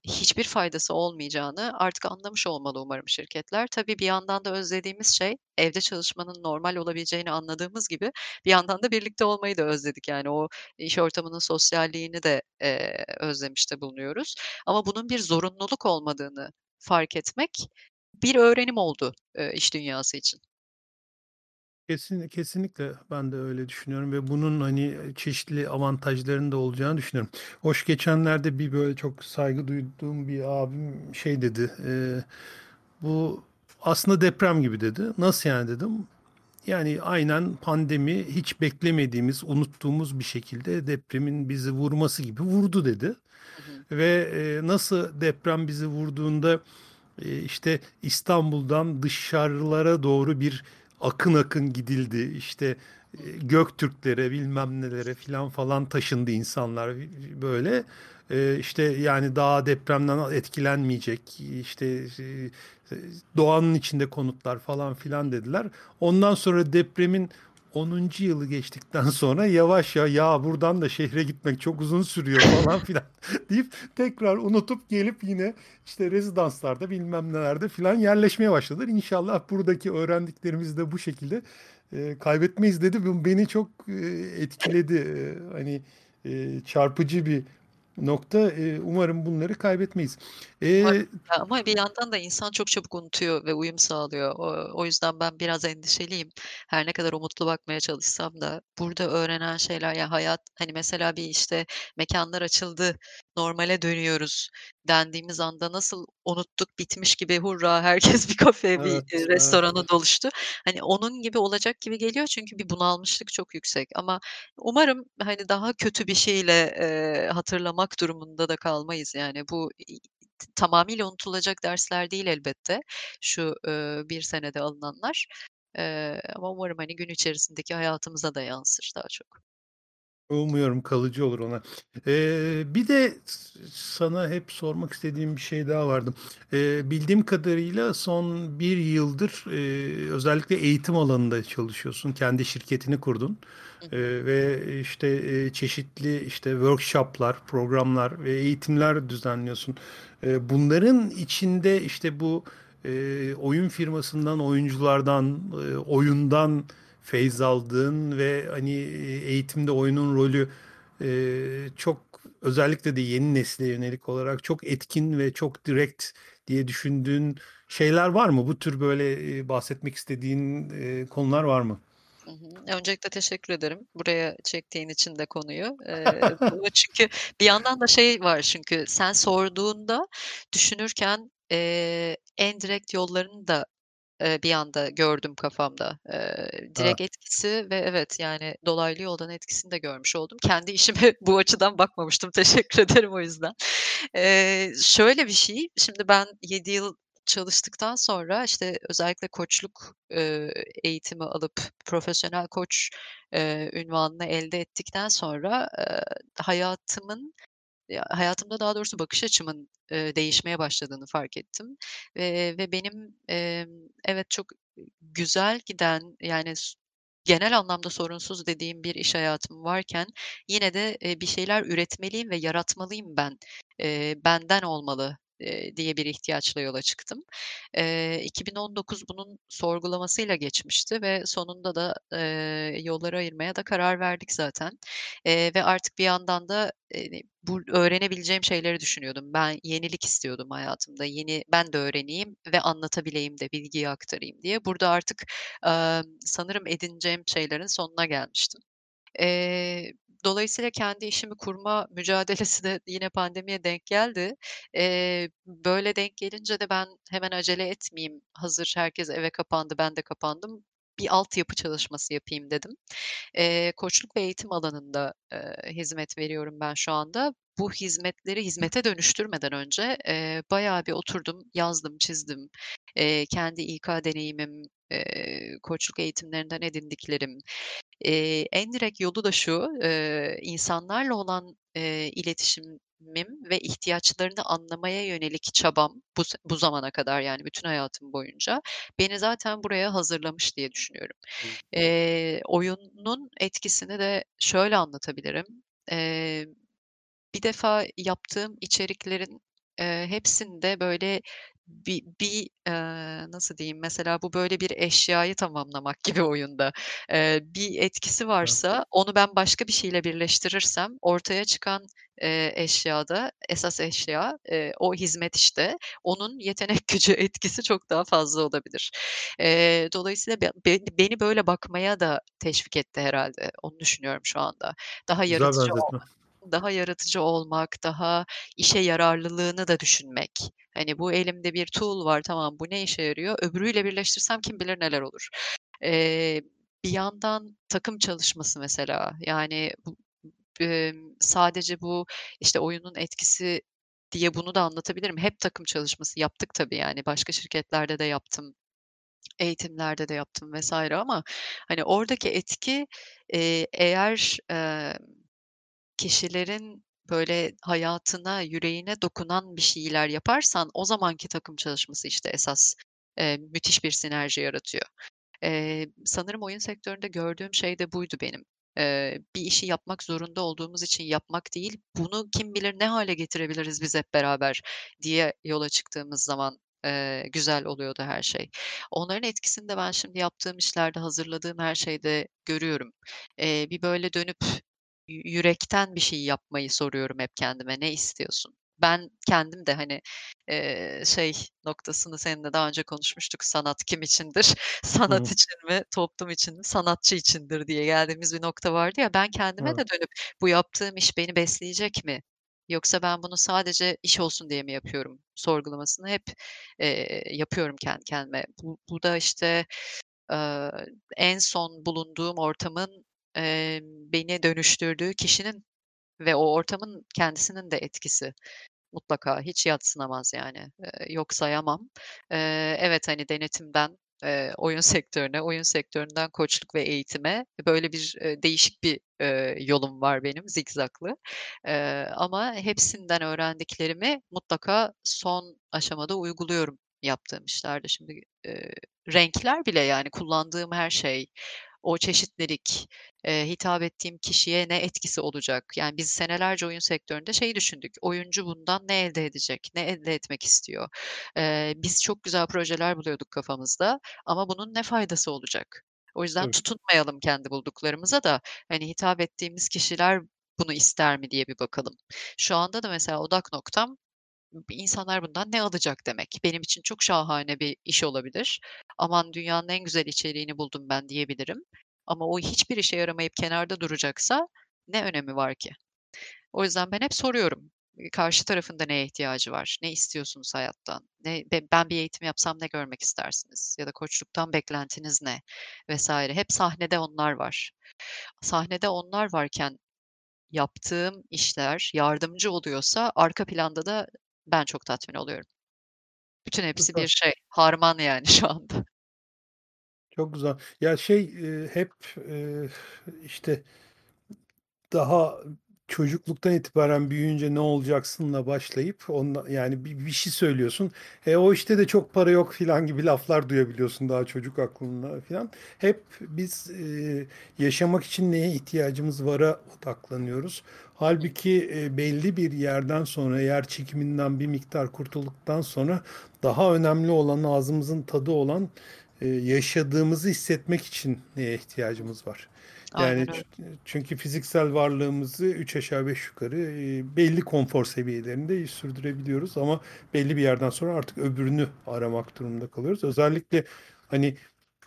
hiçbir faydası olmayacağını artık anlamış olmalı umarım şirketler. Tabii bir yandan da özlediğimiz şey, evde çalışmanın normal olabileceğini anladığımız gibi bir yandan da birlikte olmayı da özledik. Yani o iş ortamının sosyalliğini de, eee, özlemiş de bulunuyoruz. Ama bunun bir zorunluluk olmadığını fark etmek bir öğrenim oldu, eee, iş dünyası için. Kesin kesinlikle ben de öyle düşünüyorum ve bunun, hani, çeşitli avantajlarının da olacağını düşünüyorum. Hoş geçenlerde bir, böyle, çok saygı duyduğum bir abim şey dedi, eee, "Bu aslında deprem gibi." dedi. "Nasıl yani?" dedim. Yani aynen pandemi hiç beklemediğimiz, unuttuğumuz bir şekilde depremin bizi vurması gibi vurdu dedi. Hı hı. Ve, eee, nasıl deprem bizi vurduğunda, eee, işte, İstanbul'dan dışarılara doğru bir akın akın gidildi. İşte, hı. Göktürklere, bilmem nelere filan falan taşındı insanlar, böyle. Eee, işte, yani, daha depremden etkilenmeyecek, işte, doğanın içinde konutlar falan filan dediler. Ondan sonra depremin 10'uncu yılı geçtikten sonra yavaş ya, "Ya, buradan da şehre gitmek çok uzun sürüyor." falan filan deyip tekrar unutup gelip yine, işte, rezidanslarda bilmem nelerde filan yerleşmeye başladılar. İnşallah buradaki öğrendiklerimizi de bu şekilde, eee, kaybetmeyiz dedi. Bu beni çok, eee, etkiledi. Eee, hani, eee, çarpıcı bir nokta. Eee, umarım bunları kaybetmeyiz. Ya, ama bir yandan da insan çok çabuk unutuyor ve uyum sağlıyor. O o yüzden ben biraz endişeliyim. Her ne kadar umutlu bakmaya çalışsam da burada öğrenen şeyler ya, hayat, hani, mesela bir, işte, mekânlar açıldı, normale dönüyoruz dendiğimiz anda nasıl unuttuk, bitmiş gibi hurra, herkes bir kafeye, bir, Evet, evet. restorana doluştu. Hani, onun gibi olacak gibi geliyor çünkü bir bunalmışlık çok yüksek ama umarım, hani, daha kötü bir şeyle, eee, hatırlamak durumunda da kalmayız. Yani bu tamamıyla unutulacak dersler değil elbette şu, eee, 1 senede alınanlar, eee, ama umarım, hani, gün içerisindeki hayatımıza da yansır daha çok. Umuyorum kalıcı olur ona. Eee, bir de sana hep sormak istediğim bir şey daha vardı. Eee, bildiğim kadarıyla son 1 yıldır, eee, özellikle eğitim alanında çalışıyorsun. Kendi şirketini kurdun, eee, ve, işte, eee, çeşitli, işte, workshop'lar, programlar ve eğitimler düzenliyorsun. Eee, bunların içinde, işte, bu, eee, oyun firmasından, oyunculardan, eee, oyundan feyz aldığın ve, hani, eee, eğitimde oyunun rolü, eee, çok özellikle de yeni nesile yönelik olarak çok etkin ve çok direkt diye düşündüğün şeyler var mı? Bu tür, böyle, eee, bahsetmek istediğin, konular var mı? Hı hı. Öncelikle teşekkür ederim buraya çektiğin için de konuyu. Bunu çünkü bir yandan da şey var çünkü sen sorduğunda düşünürken, eee, en direkt yollarını da, bir anda gördüm kafamda. A! direkt etkisi ve evet, yani, dolaylı yoldan etkisini de görmüş oldum. Kendi işime bu açıdan bakmamıştım. Teşekkür ederim o yüzden. Şöyle bir şey, şimdi ben 7 yıl çalıştıktan sonra, işte, özellikle koçluk, eğitimi alıp profesyonel koç, ünvanını elde ettikten sonra, hayatımın, ya, hayatımda daha doğrusu bakış açımın, eee, değişmeye başladığını fark ettim. Eee, ve benim, emm, evet, çok güzel giden, yani, genel anlamda sorunsuz dediğim bir iş hayatım varken yine de, eee, bir şeyler üretmeliyim ve yaratmalıyım ben, eee, benden olmalı, diye bir ihtiyaçla yola çıktım. Eee, 2019 bunun sorgulamasıyla geçmişti ve sonunda da, eee, yolları ayırmaya da karar verdik zaten. Eee, ve artık bir yandan da, eee, bu öğrenebileceğim şeyleri düşünüyordum. Ben yenilik istiyordum hayatımda. Yeni ben de öğreneyim ve anlatabileyim de, bilgiyi aktarayım diye. Burada artık, emm, sanırım edineceğim şeylerin sonuna gelmiştim. Eee, dolayısıyla kendi işimi kurma mücadelesi de yine pandemiye denk geldi. Eee, böyle denk gelince de ben hemen acele etmeyeyim, hazır herkes eve kapandı, ben de kapandım, bir altyapı çalışması yapayım dedim. Eee, koçluk ve eğitim alanında, eee, hizmet veriyorum ben şu anda. Bu hizmetleri hizmete dönüştürmeden önce, eee, bayağı bir oturdum, yazdım, çizdim. Eee, kendi İK deneyimim, eee, koçluk eğitimlerinden edindiklerim. Eee, en direkt yolu da şu, eee, insanlarla olan, eee, iletişimim ve ihtiyaçlarını anlamaya yönelik çabam bu bu zamana kadar, yani, bütün hayatım boyunca beni zaten buraya hazırlamış diye düşünüyorum. Eee, oyunun etkisini de şöyle anlatabilirim. Eee, bir defa yaptığım içeriklerin, Eee, hepsinde böyle bi bir, eee, nasıl diyeyim, mesela bu böyle bir eşyayı tamamlamak gibi oyunda. Eee, bir etkisi varsa onu ben başka bir şeyle birleştirirsem ortaya çıkan, eee, eşyada, esas eşya, eee, o hizmet işte, onun yetenek gücü, etkisi çok daha fazla olabilir. Eee, dolayısıyla be be beni böyle bakmaya da teşvik etti herhâlde. Onu düşünüyorum şu anda. Daha Güzel yaratıcı benzetme. olmak daha yaratıcı olmak, daha işe yararlılığını da düşünmek. Hani, bu elimde bir tool var, tamam, bu ne işe yarıyor? Öbürüyle birleştirsem kim bilir neler olur. Eee, bir yandan takım çalışması mesela, yani, bu, emm, sadece bu, işte, oyunun etkisi diye bunu da anlatabilirim. Hep takım çalışması yaptık tabii, yani, başka şirketlerde de yaptım, eğitimlerde de yaptım vs. ama, hani, oradaki etki, eee, eğer, emm, kişilerin böyle hayatına, yüreğine dokunan bir şeyler yaparsan o zamanki takım çalışması, işte, esas, eee, müthiş bir sinerji yaratıyor. Eee, sanırım oyun sektöründe gördüğüm şey de buydu benim. Eee, bir işi yapmak zorunda olduğumuz için yapmak değil, bunu kim bilir ne hâle getirebiliriz biz hep beraber diye yola çıktığımız zaman, eee, güzel oluyordu her şey. Onların etkisini de ben şimdi yaptığım işlerde, hazırladığım her şeyde görüyorum. Eee, bir böyle dönüp yürekten bir şey yapmayı soruyorum hep kendime. Ne istiyorsun? Ben kendim de, hani, eee, şey noktasını seninle daha önce konuşmuştuk, sanat kim içindir? Sanat hı. için mi, toplum için mi, sanatçı içindir diye geldiğimiz bir nokta vardı ya, ben kendime Evet. de dönüp bu yaptığım iş beni besleyecek mi? Yoksa ben bunu sadece iş olsun diye mi yapıyorum sorgulamasını hep, eee, yapıyorum kendi kendime. Bu bu da, işte, eee, en son bulunduğum ortamın, emm, beni dönüştürdüğü kişinin ve o ortamın kendisinin de etkisi mutlaka hiç yadsınamaz yani. Eee, yok sayamam. Eee, evet, hani, denetimden, eee, oyun sektörüne, oyun sektöründen koçluk ve eğitime böyle bir, eee, değişik bir, eee, yolum var benim zikzaklı. Eee, ama hepsinden öğrendiklerimi mutlaka son aşamada uyguluyorum yaptığım işlerde. Şimdi, eee, renkler bile, yani, kullandığım her şey, o çeşitlilik, eee, hitap ettiğim kişiye ne etkisi olacak? Yani, biz senelerce oyun sektöründe şeyi düşündük, oyuncu bundan ne elde edecek, ne elde etmek istiyor? Eee, biz çok güzel projeler buluyorduk kafamızda ama bunun ne faydası olacak? O yüzden Tabii. tutunmayalım kendi bulduklarımıza da, hani, hitap ettiğimiz kişiler bunu ister mi diye bir bakalım. Şu anda da mesela odak noktam, insanlar bundan ne alacak demek. Benim için çok şahane bir iş olabilir. Aman dünyanın en güzel içeriğini buldum ben diyebilirim. Ama o hiçbir işe yaramayıp kenarda duracaksa ne önemi var ki? O yüzden ben hep soruyorum. Karşı tarafın da neye ihtiyacı var? Ne istiyorsunuz hayattan? Ne be ben bir eğitim yapsam ne görmek istersiniz? Ya da koçluktan beklentiniz ne? vs. Hep sahnede onlar var. Sahnede onlar varken yaptığım işler yardımcı oluyorsa arka planda da ben çok tatmin oluyorum. Bütün hepsi bir şey, harman yani şu anda. Çok güzel. Ya, şey, eee, hep, eee, işte, daha çocukluktan itibaren büyüyünce ne olacaksınla başlayıp onunla yani bir bir şey söylüyorsun. E, o işte de çok para yok filan gibi laflar duyabiliyorsun daha çocuk aklında filan. Hep biz, eee, yaşamak için neye ihtiyacımız vara odaklanıyoruz. Hâlbuki, eee, belli bir yerden sonra yer çekiminden bir miktar kurtulduktan sonra daha önemli olan ağzımızın tadı olan, eee, yaşadığımızı hissetmek için neye ihtiyacımız var? Yani Aynen çünkü fiziksel varlığımızı 3 aşağı 5 yukarı, belli konfor seviyelerinde sürdürebiliyoruz ama belli bir yerden sonra artık öbürünü aramak durumunda kalıyoruz. Özellikle, hani,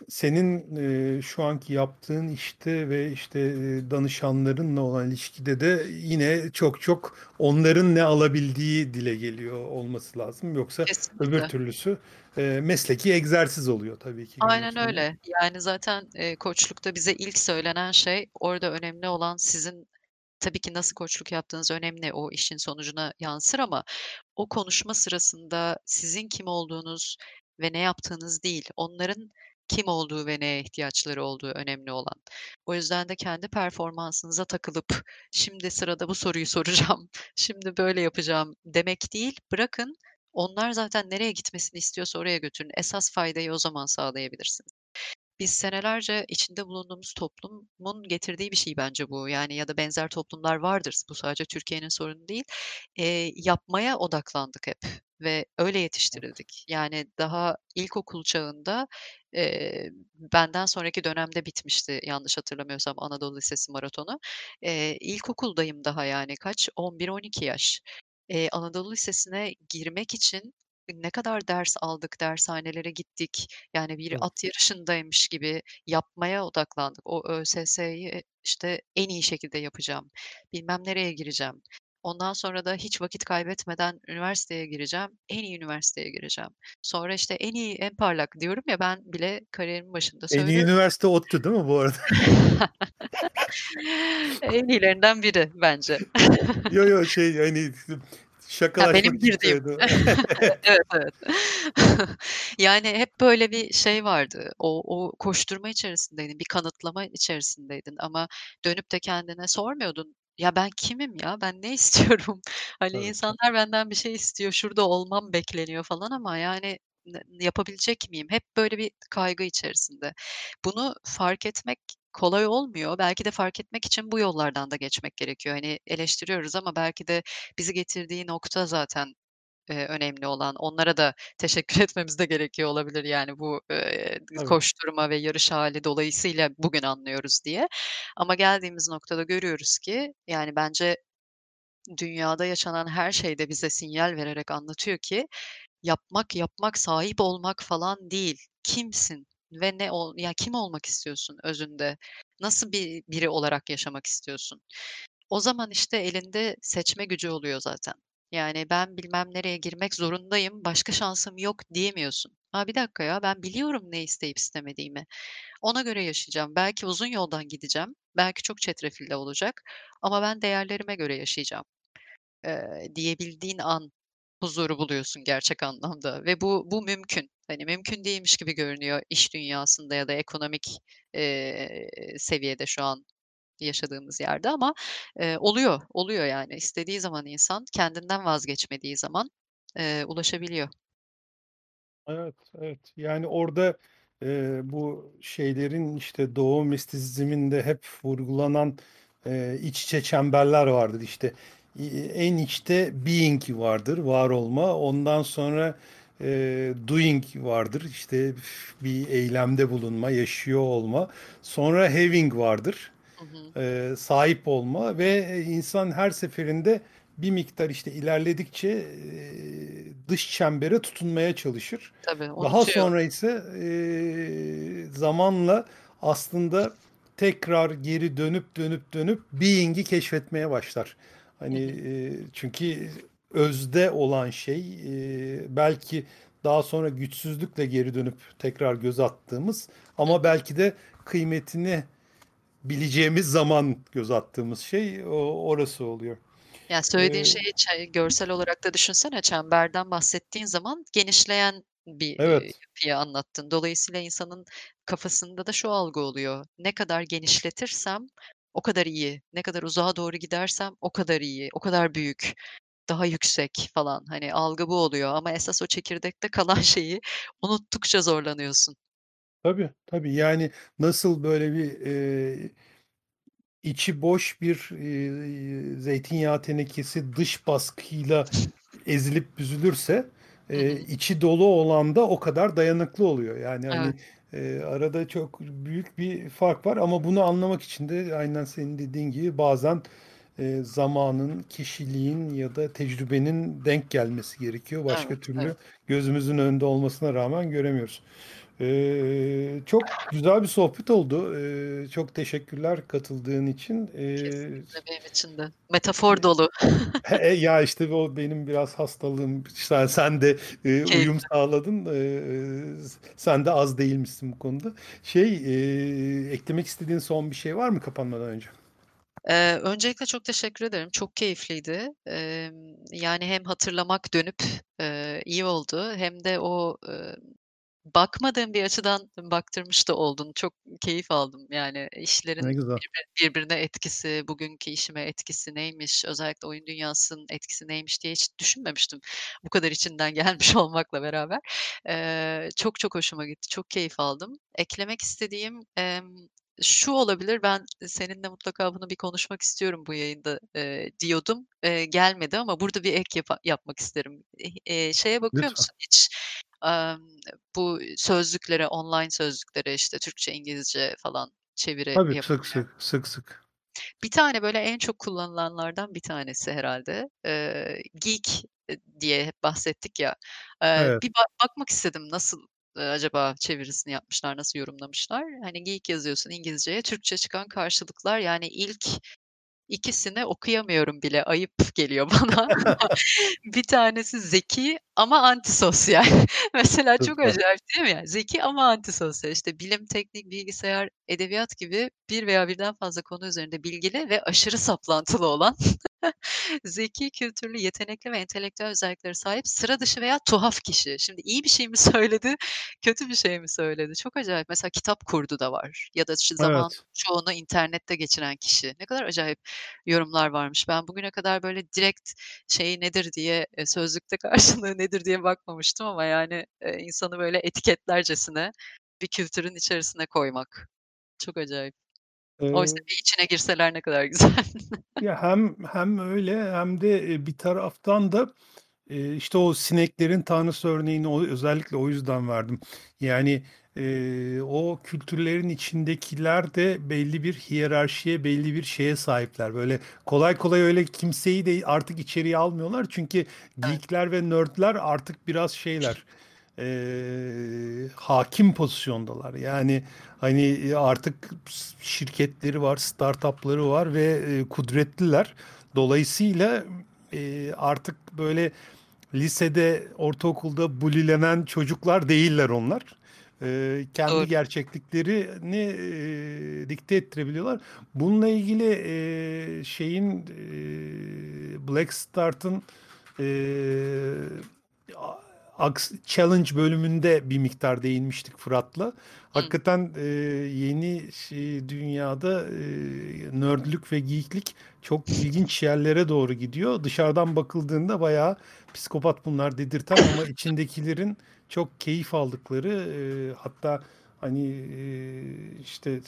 senin, eee, şu anki yaptığın işte ve, işte, eee, danışanlarınla olan ilişkide de yine çok çok onların ne alabildiği dile geliyor olması lazım. Yoksa öbür Kesinlikle. türlüsü, eee, mesleki egzersiz oluyor tabii ki Aynen öyle. Yani, zaten, eee, koçlukta bize ilk söylenen şey, orada önemli olan sizin tabii ki nasıl koçluk yaptığınız önemli, o işin sonucuna yansır ama o konuşma sırasında sizin kim olduğunuz ve ne yaptığınız değil, onların kim olduğu ve neye ihtiyaçları olduğu önemli olan. O yüzden de kendi performansınıza takılıp, "Şimdi sırada bu soruyu soracağım, şimdi böyle yapacağım." demek değil, bırakın onlar zaten nereye gitmesini istiyorsa oraya götürün. Esas faydayı o zaman sağlayabilirsiniz. Biz senelerce içinde bulunduğumuz toplumun getirdiği bir şey bence bu. Yani ya da benzer toplumlar vardır. Bu sadece Türkiye'nin sorunu değil. Eee, yapmaya odaklandık hep ve öyle yetiştirildik. Yani daha ilkokul çağında, eee, benden sonraki dönemde bitmişti yanlış hatırlamıyorsam Anadolu Lisesi maratonu. Eee, ilkokuldayım daha yani kaç? 11-12 yaş. Eee, Anadolu Lisesi'ne girmek için ne kadar ders aldık, dershanelere gittik. Yani bir at yarışındaymış gibi yapmaya odaklandık. O ÖSS'yi, işte, en iyi şekilde yapacağım, bilmem nereye gireceğim. Ondan sonra da hiç vakit kaybetmeden üniversiteye gireceğim, en iyi üniversiteye gireceğim. Sonra, işte, en iyi, en parlak diyorum ya, ben bile kariyerimin başında En iyi söylüyorum. üniversite ODTÜ değil mi bu arada? En iyilerinden biri bence. Yo, yo, şey, hani, Ha, benim girdiğim. Evet, evet. Yani hep böyle bir şey vardı. O o koşturma içerisindeydin, bir kanıtlama içerisindeydin ama dönüp de kendine sormuyordun. "Ya, ben kimim ya? Ben ne istiyorum? Hani, Tabii. insanlar benden bir şey istiyor, şurada olmam bekleniyor." falan ama yani yapabilecek miyim? Hep böyle bir kaygı içerisinde. Bunu fark etmek kolay olmuyor. Belki de fark etmek için bu yollardan da geçmek gerekiyor. Hani, eleştiriyoruz ama belki de bizi getirdiği nokta zaten, eee, önemli olan. Onlara da teşekkür etmemiz de gerekiyor olabilir, yani, bu, Tabii. koşturma ve yarış hâli dolayısıyla bugün anlıyoruz diye. Ama geldiğimiz noktada görüyoruz ki, yani, bence dünyada yaşanan her şey de bize sinyal vererek anlatıyor ki yapmak, yapmak, sahip olmak falan değil. Kimsin ve ne ol ya, kim olmak istiyorsun özünde? Nasıl bir biri olarak yaşamak istiyorsun? O zaman, işte, elinde seçme gücü oluyor zaten. Yani, "Ben bilmem nereye girmek zorundayım, başka şansım yok." diyemiyorsun. "A, bir dakika ya, ben biliyorum ne isteyip istemediğimi. Ona göre yaşayacağım. Belki uzun yoldan gideceğim, belki çok çetrefilli olacak ama ben değerlerime göre yaşayacağım." eee, diyebildiğin an huzuru buluyorsun gerçek anlamda ve bu bu mümkün. Hani, mümkün değilmiş gibi görünüyor iş dünyasında ya da ekonomik, eee, seviyede şu an yaşadığımız yerde ama, eee, oluyor, oluyor yani. İstediği zaman insan, kendinden vazgeçmediği zaman, eee, ulaşabiliyor. Evet, evet. Yani, orada, eee, bu şeylerin, işte, Doğu mistisizminde hep vurgulanan, eee, iç içe çemberler vardır. İşte, en içte being vardır, var olma. Ondan sonra, eee, doing vardır. İşte, bir eylemde bulunma, yaşıyor olma. Sonra having vardır, Hı hı. eee, sahip olma ve insan her seferinde bir miktar, işte, ilerledikçe, eee, dış çembere tutunmaya çalışır. Tabii, Daha sonra ise, eee, zamanla aslında tekrar geri dönüp, dönüp, dönüp being'i keşfetmeye başlar. Hani, eee, çünkü özde olan şey, eee, belki daha sonra güçsüzlükle geri dönüp tekrar göz attığımız ama belki de kıymetini bileceğimiz zaman göz attığımız şey o orası oluyor. Ya, söylediğin Eee şeyi görsel olarak da düşünsene, çemberden bahsettiğin zaman genişleyen bir, eee, Evet. yapıyı anlattın. Dolayısıyla insanın kafasında da şu algı oluyor: Ne kadar genişletirsem o kadar iyi, ne kadar uzağa doğru gidersem o kadar iyi, o kadar büyük, daha yüksek falan. Hani, algı bu oluyor ama esas o çekirdekte kalan şeyi unuttukça zorlanıyorsun. Tabii, tabii. Yani, nasıl böyle bir, eee, içi boş bir, eee, zeytinyağı tenekesi dış baskıyla ezilip büzülürse, Hı. içi dolu olan da o kadar dayanıklı oluyor. Yani, Evet. hani, eee, arada çok büyük bir fark var ama bunu anlamak için de aynen senin dediğin gibi bazen, eee, zamanın, kişiliğin ya da tecrübenin denk gelmesi gerekiyor. Evet, Başka evet. türlü gözümüzün önünde olmasına rağmen göremiyoruz. Eee, çok güzel bir sohbet oldu. Eee, çok teşekkürler katıldığın için. Kesinlikle benim için de. Metafor dolu. he e ya, işte, o benim biraz hastalığım. Sen sen de, eee, uyum sağladın. Eee, s sen de az değilmişsin bu konuda. Şey, eee, eklemek istediğin son bir şey var mı kapanmadan önce? Eee, öncelikle çok teşekkür ederim. Çok keyifliydi. Emm, yani hem hatırlamak dönüp, eee, iyi oldu hem de o, eee bakmadığım bir açıdan baktırmış da oldun. Çok keyif aldım. Yani Ne işlerin birbirine etkisi, bugünkü işime etkisi neymiş, özellikle oyun dünyasının etkisi neymiş diye hiç düşünmemiştim bu kadar içinden gelmiş olmakla beraber. Eee, çok çok hoşuma gitti. Çok keyif aldım. Eklemek istediğim, emm, şu olabilir, ben seninle mutlaka bunu bir konuşmak istiyorum bu yayında, eee, diyordum. Eee, gelmedi ama burada bir ek yapa yapmak isterim. Eee, şeye bakıyor Lütfen. musun hiç? Bu sözlüklere, online sözlüklere, işte, Türkçe, İngilizce falan çeviri Tabii, sık yapılıyor. sık, sık sık. Bir tane, böyle, en çok kullanılanlardan bir tanesi herhâlde. Eee, geek, eee, diye hep bahsettik ya. Evet. bir ba bakmak istedim nasıl, acaba çevirisini yapmışlar, nasıl yorumlamışlar? Hani, geek yazıyorsun İngilizceye, Türkçe çıkan karşılıklar, yani, ilk ikisini okuyamıyorum bile, ayıp geliyor bana. Bir tanesi zeki ama antisosyal. Mesela çok acayip değil mi yani? Zeki ama antisosyal. İşte, bilim, teknik, bilgisayar, edebiyat gibi bir veya birden fazla konu üzerinde bilgili ve aşırı saplantılı olan, zeki, kültürlü, yetenekli ve entelektüel özelliklere sahip sıra dışı veya tuhaf kişi. Şimdi iyi bir şey mi söyledi, kötü bir şey mi söyledi? Çok acayip. Mesela kitap kurdu da var ya da, işte, zamanının Evet. çoğunu internette geçiren kişi. Ne kadar acayip yorumlar varmış. Ben bugüne kadar, böyle, direkt şeyi nedir diye, eee, sözlükte karşılığı nedir diye bakmamıştım ama, yani, eee, insanı, böyle, etiketlercesine bir kültürün içerisine koymak. Çok acayip. Oysa bir içine girseler ne kadar güzel. Ya, hem hem öyle hem de, bir taraftan da, işte, o sineklerin tanrısı örneğini o özellikle o yüzden verdim. Yani, o kültürlerin içindekiler de belli bir hiyerarşiye, belli bir şeye sahipler. Böyle kolay kolay öyle kimseyi de artık içeriye almıyorlar. Çünkü geek'ler ve nerd'ler artık biraz şeyler, eee, hâkim pozisyondalar. Yani, hani, artık şirketleri var, startup'ları var ve, eee, kudretliler. Dolayısıyla, eee, artık böyle lisede, ortaokulda bullilenen çocuklar değiller onlar. Eee, kendi Doğru. gerçekliklerini, eee, dikte ettirebiliyorlar. Bununla ilgili, eee, şeyin, eee, Blackstart'ın, eee, a aks challenge bölümünde bir miktar değinmiştik Fırat'la. Hakikaten, eee, yeni şey dünyada, eee, nerd'lük ve geek'lik çok ilginç yerlere doğru gidiyor. Dışarıdan bakıldığında bayağı psikopat bunlar dedirten ama içindekilerin çok keyif aldıkları, eee, hatta, hani, eee, işte,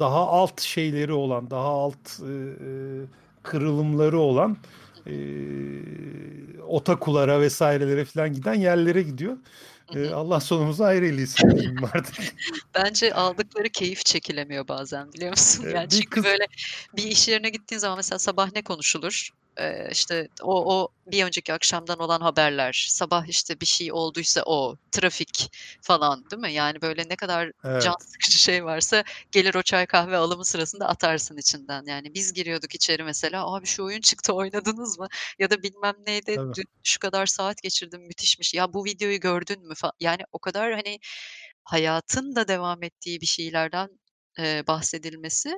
daha alt şeyleri olan, daha alt, eee, kırılımları olan, Eee, otakulara vs.'lere filan giden yerlere gidiyor. Hı. Allah sonumuzu hayır eylesin diyeyim artık. Bence aldıkları keyif çekilemiyor bazen, biliyor musun? Eee, Yani, bir çünkü, böyle, bir iş yerine gittiğin zaman mesela sabah ne konuşulur? Eee, işte, o o bir önceki akşamdan olan haberler, sabah, işte, bir şey olduysa o, trafik falan, değil mi? Yani, böyle, ne kadar can Evet. sıkıcı şey varsa gelir o çay kahve alımı sırasında atarsın içinden. Yani, biz giriyorduk içeri mesela, "Abi, şu oyun çıktı, oynadınız mı?" ya da bilmem neyde Tabii. dün şu kadar saat geçirdim, müthişmiş, ya bu videoyu gördün mü yani, o kadar, hani, hayatın da devam ettiği bir şeylerden, eee, bahsedilmesi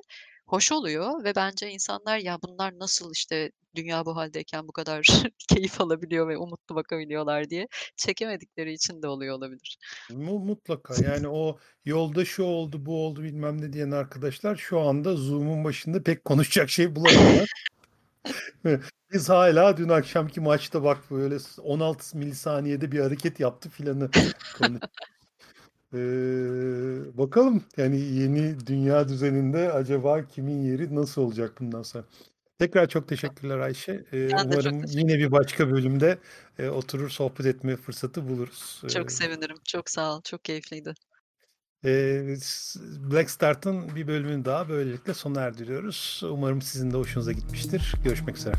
hoş oluyor ve bence insanlar, "Ya, bunlar nasıl, işte, dünya bu hâldeyken bu kadar keyif alabiliyor ve umutlu bakabiliyorlar?" diye çekemedikleri için de oluyor olabilir. Mu mutlaka. Yani, o yolda şu oldu, bu oldu, bilmem ne diyen arkadaşlar şu anda Zoom'un başında pek konuşacak şey bulamıyorlar. Biz hâlâ dün akşamki maçta bak böyle s 16 milisaniyede bir hareket yaptı filanı Eee, bakalım, yani, yeni dünya düzeninde acaba kimin yeri nasıl olacak bundan sonra? Tekrar çok teşekkürler Ayşe. Eee, Ben de çok umarım yine teşekkür bir ederim. başka bölümde, eee, oturur sohbet etme fırsatı buluruz. Eee Çok sevinirim. Çok sağ ol. Çok keyifliydi. Eee, s Blackstart'ın bir bölümünü daha böylelikle sona erdiriyoruz. Umarım sizin de hoşunuza gitmiştir. Görüşmek üzere.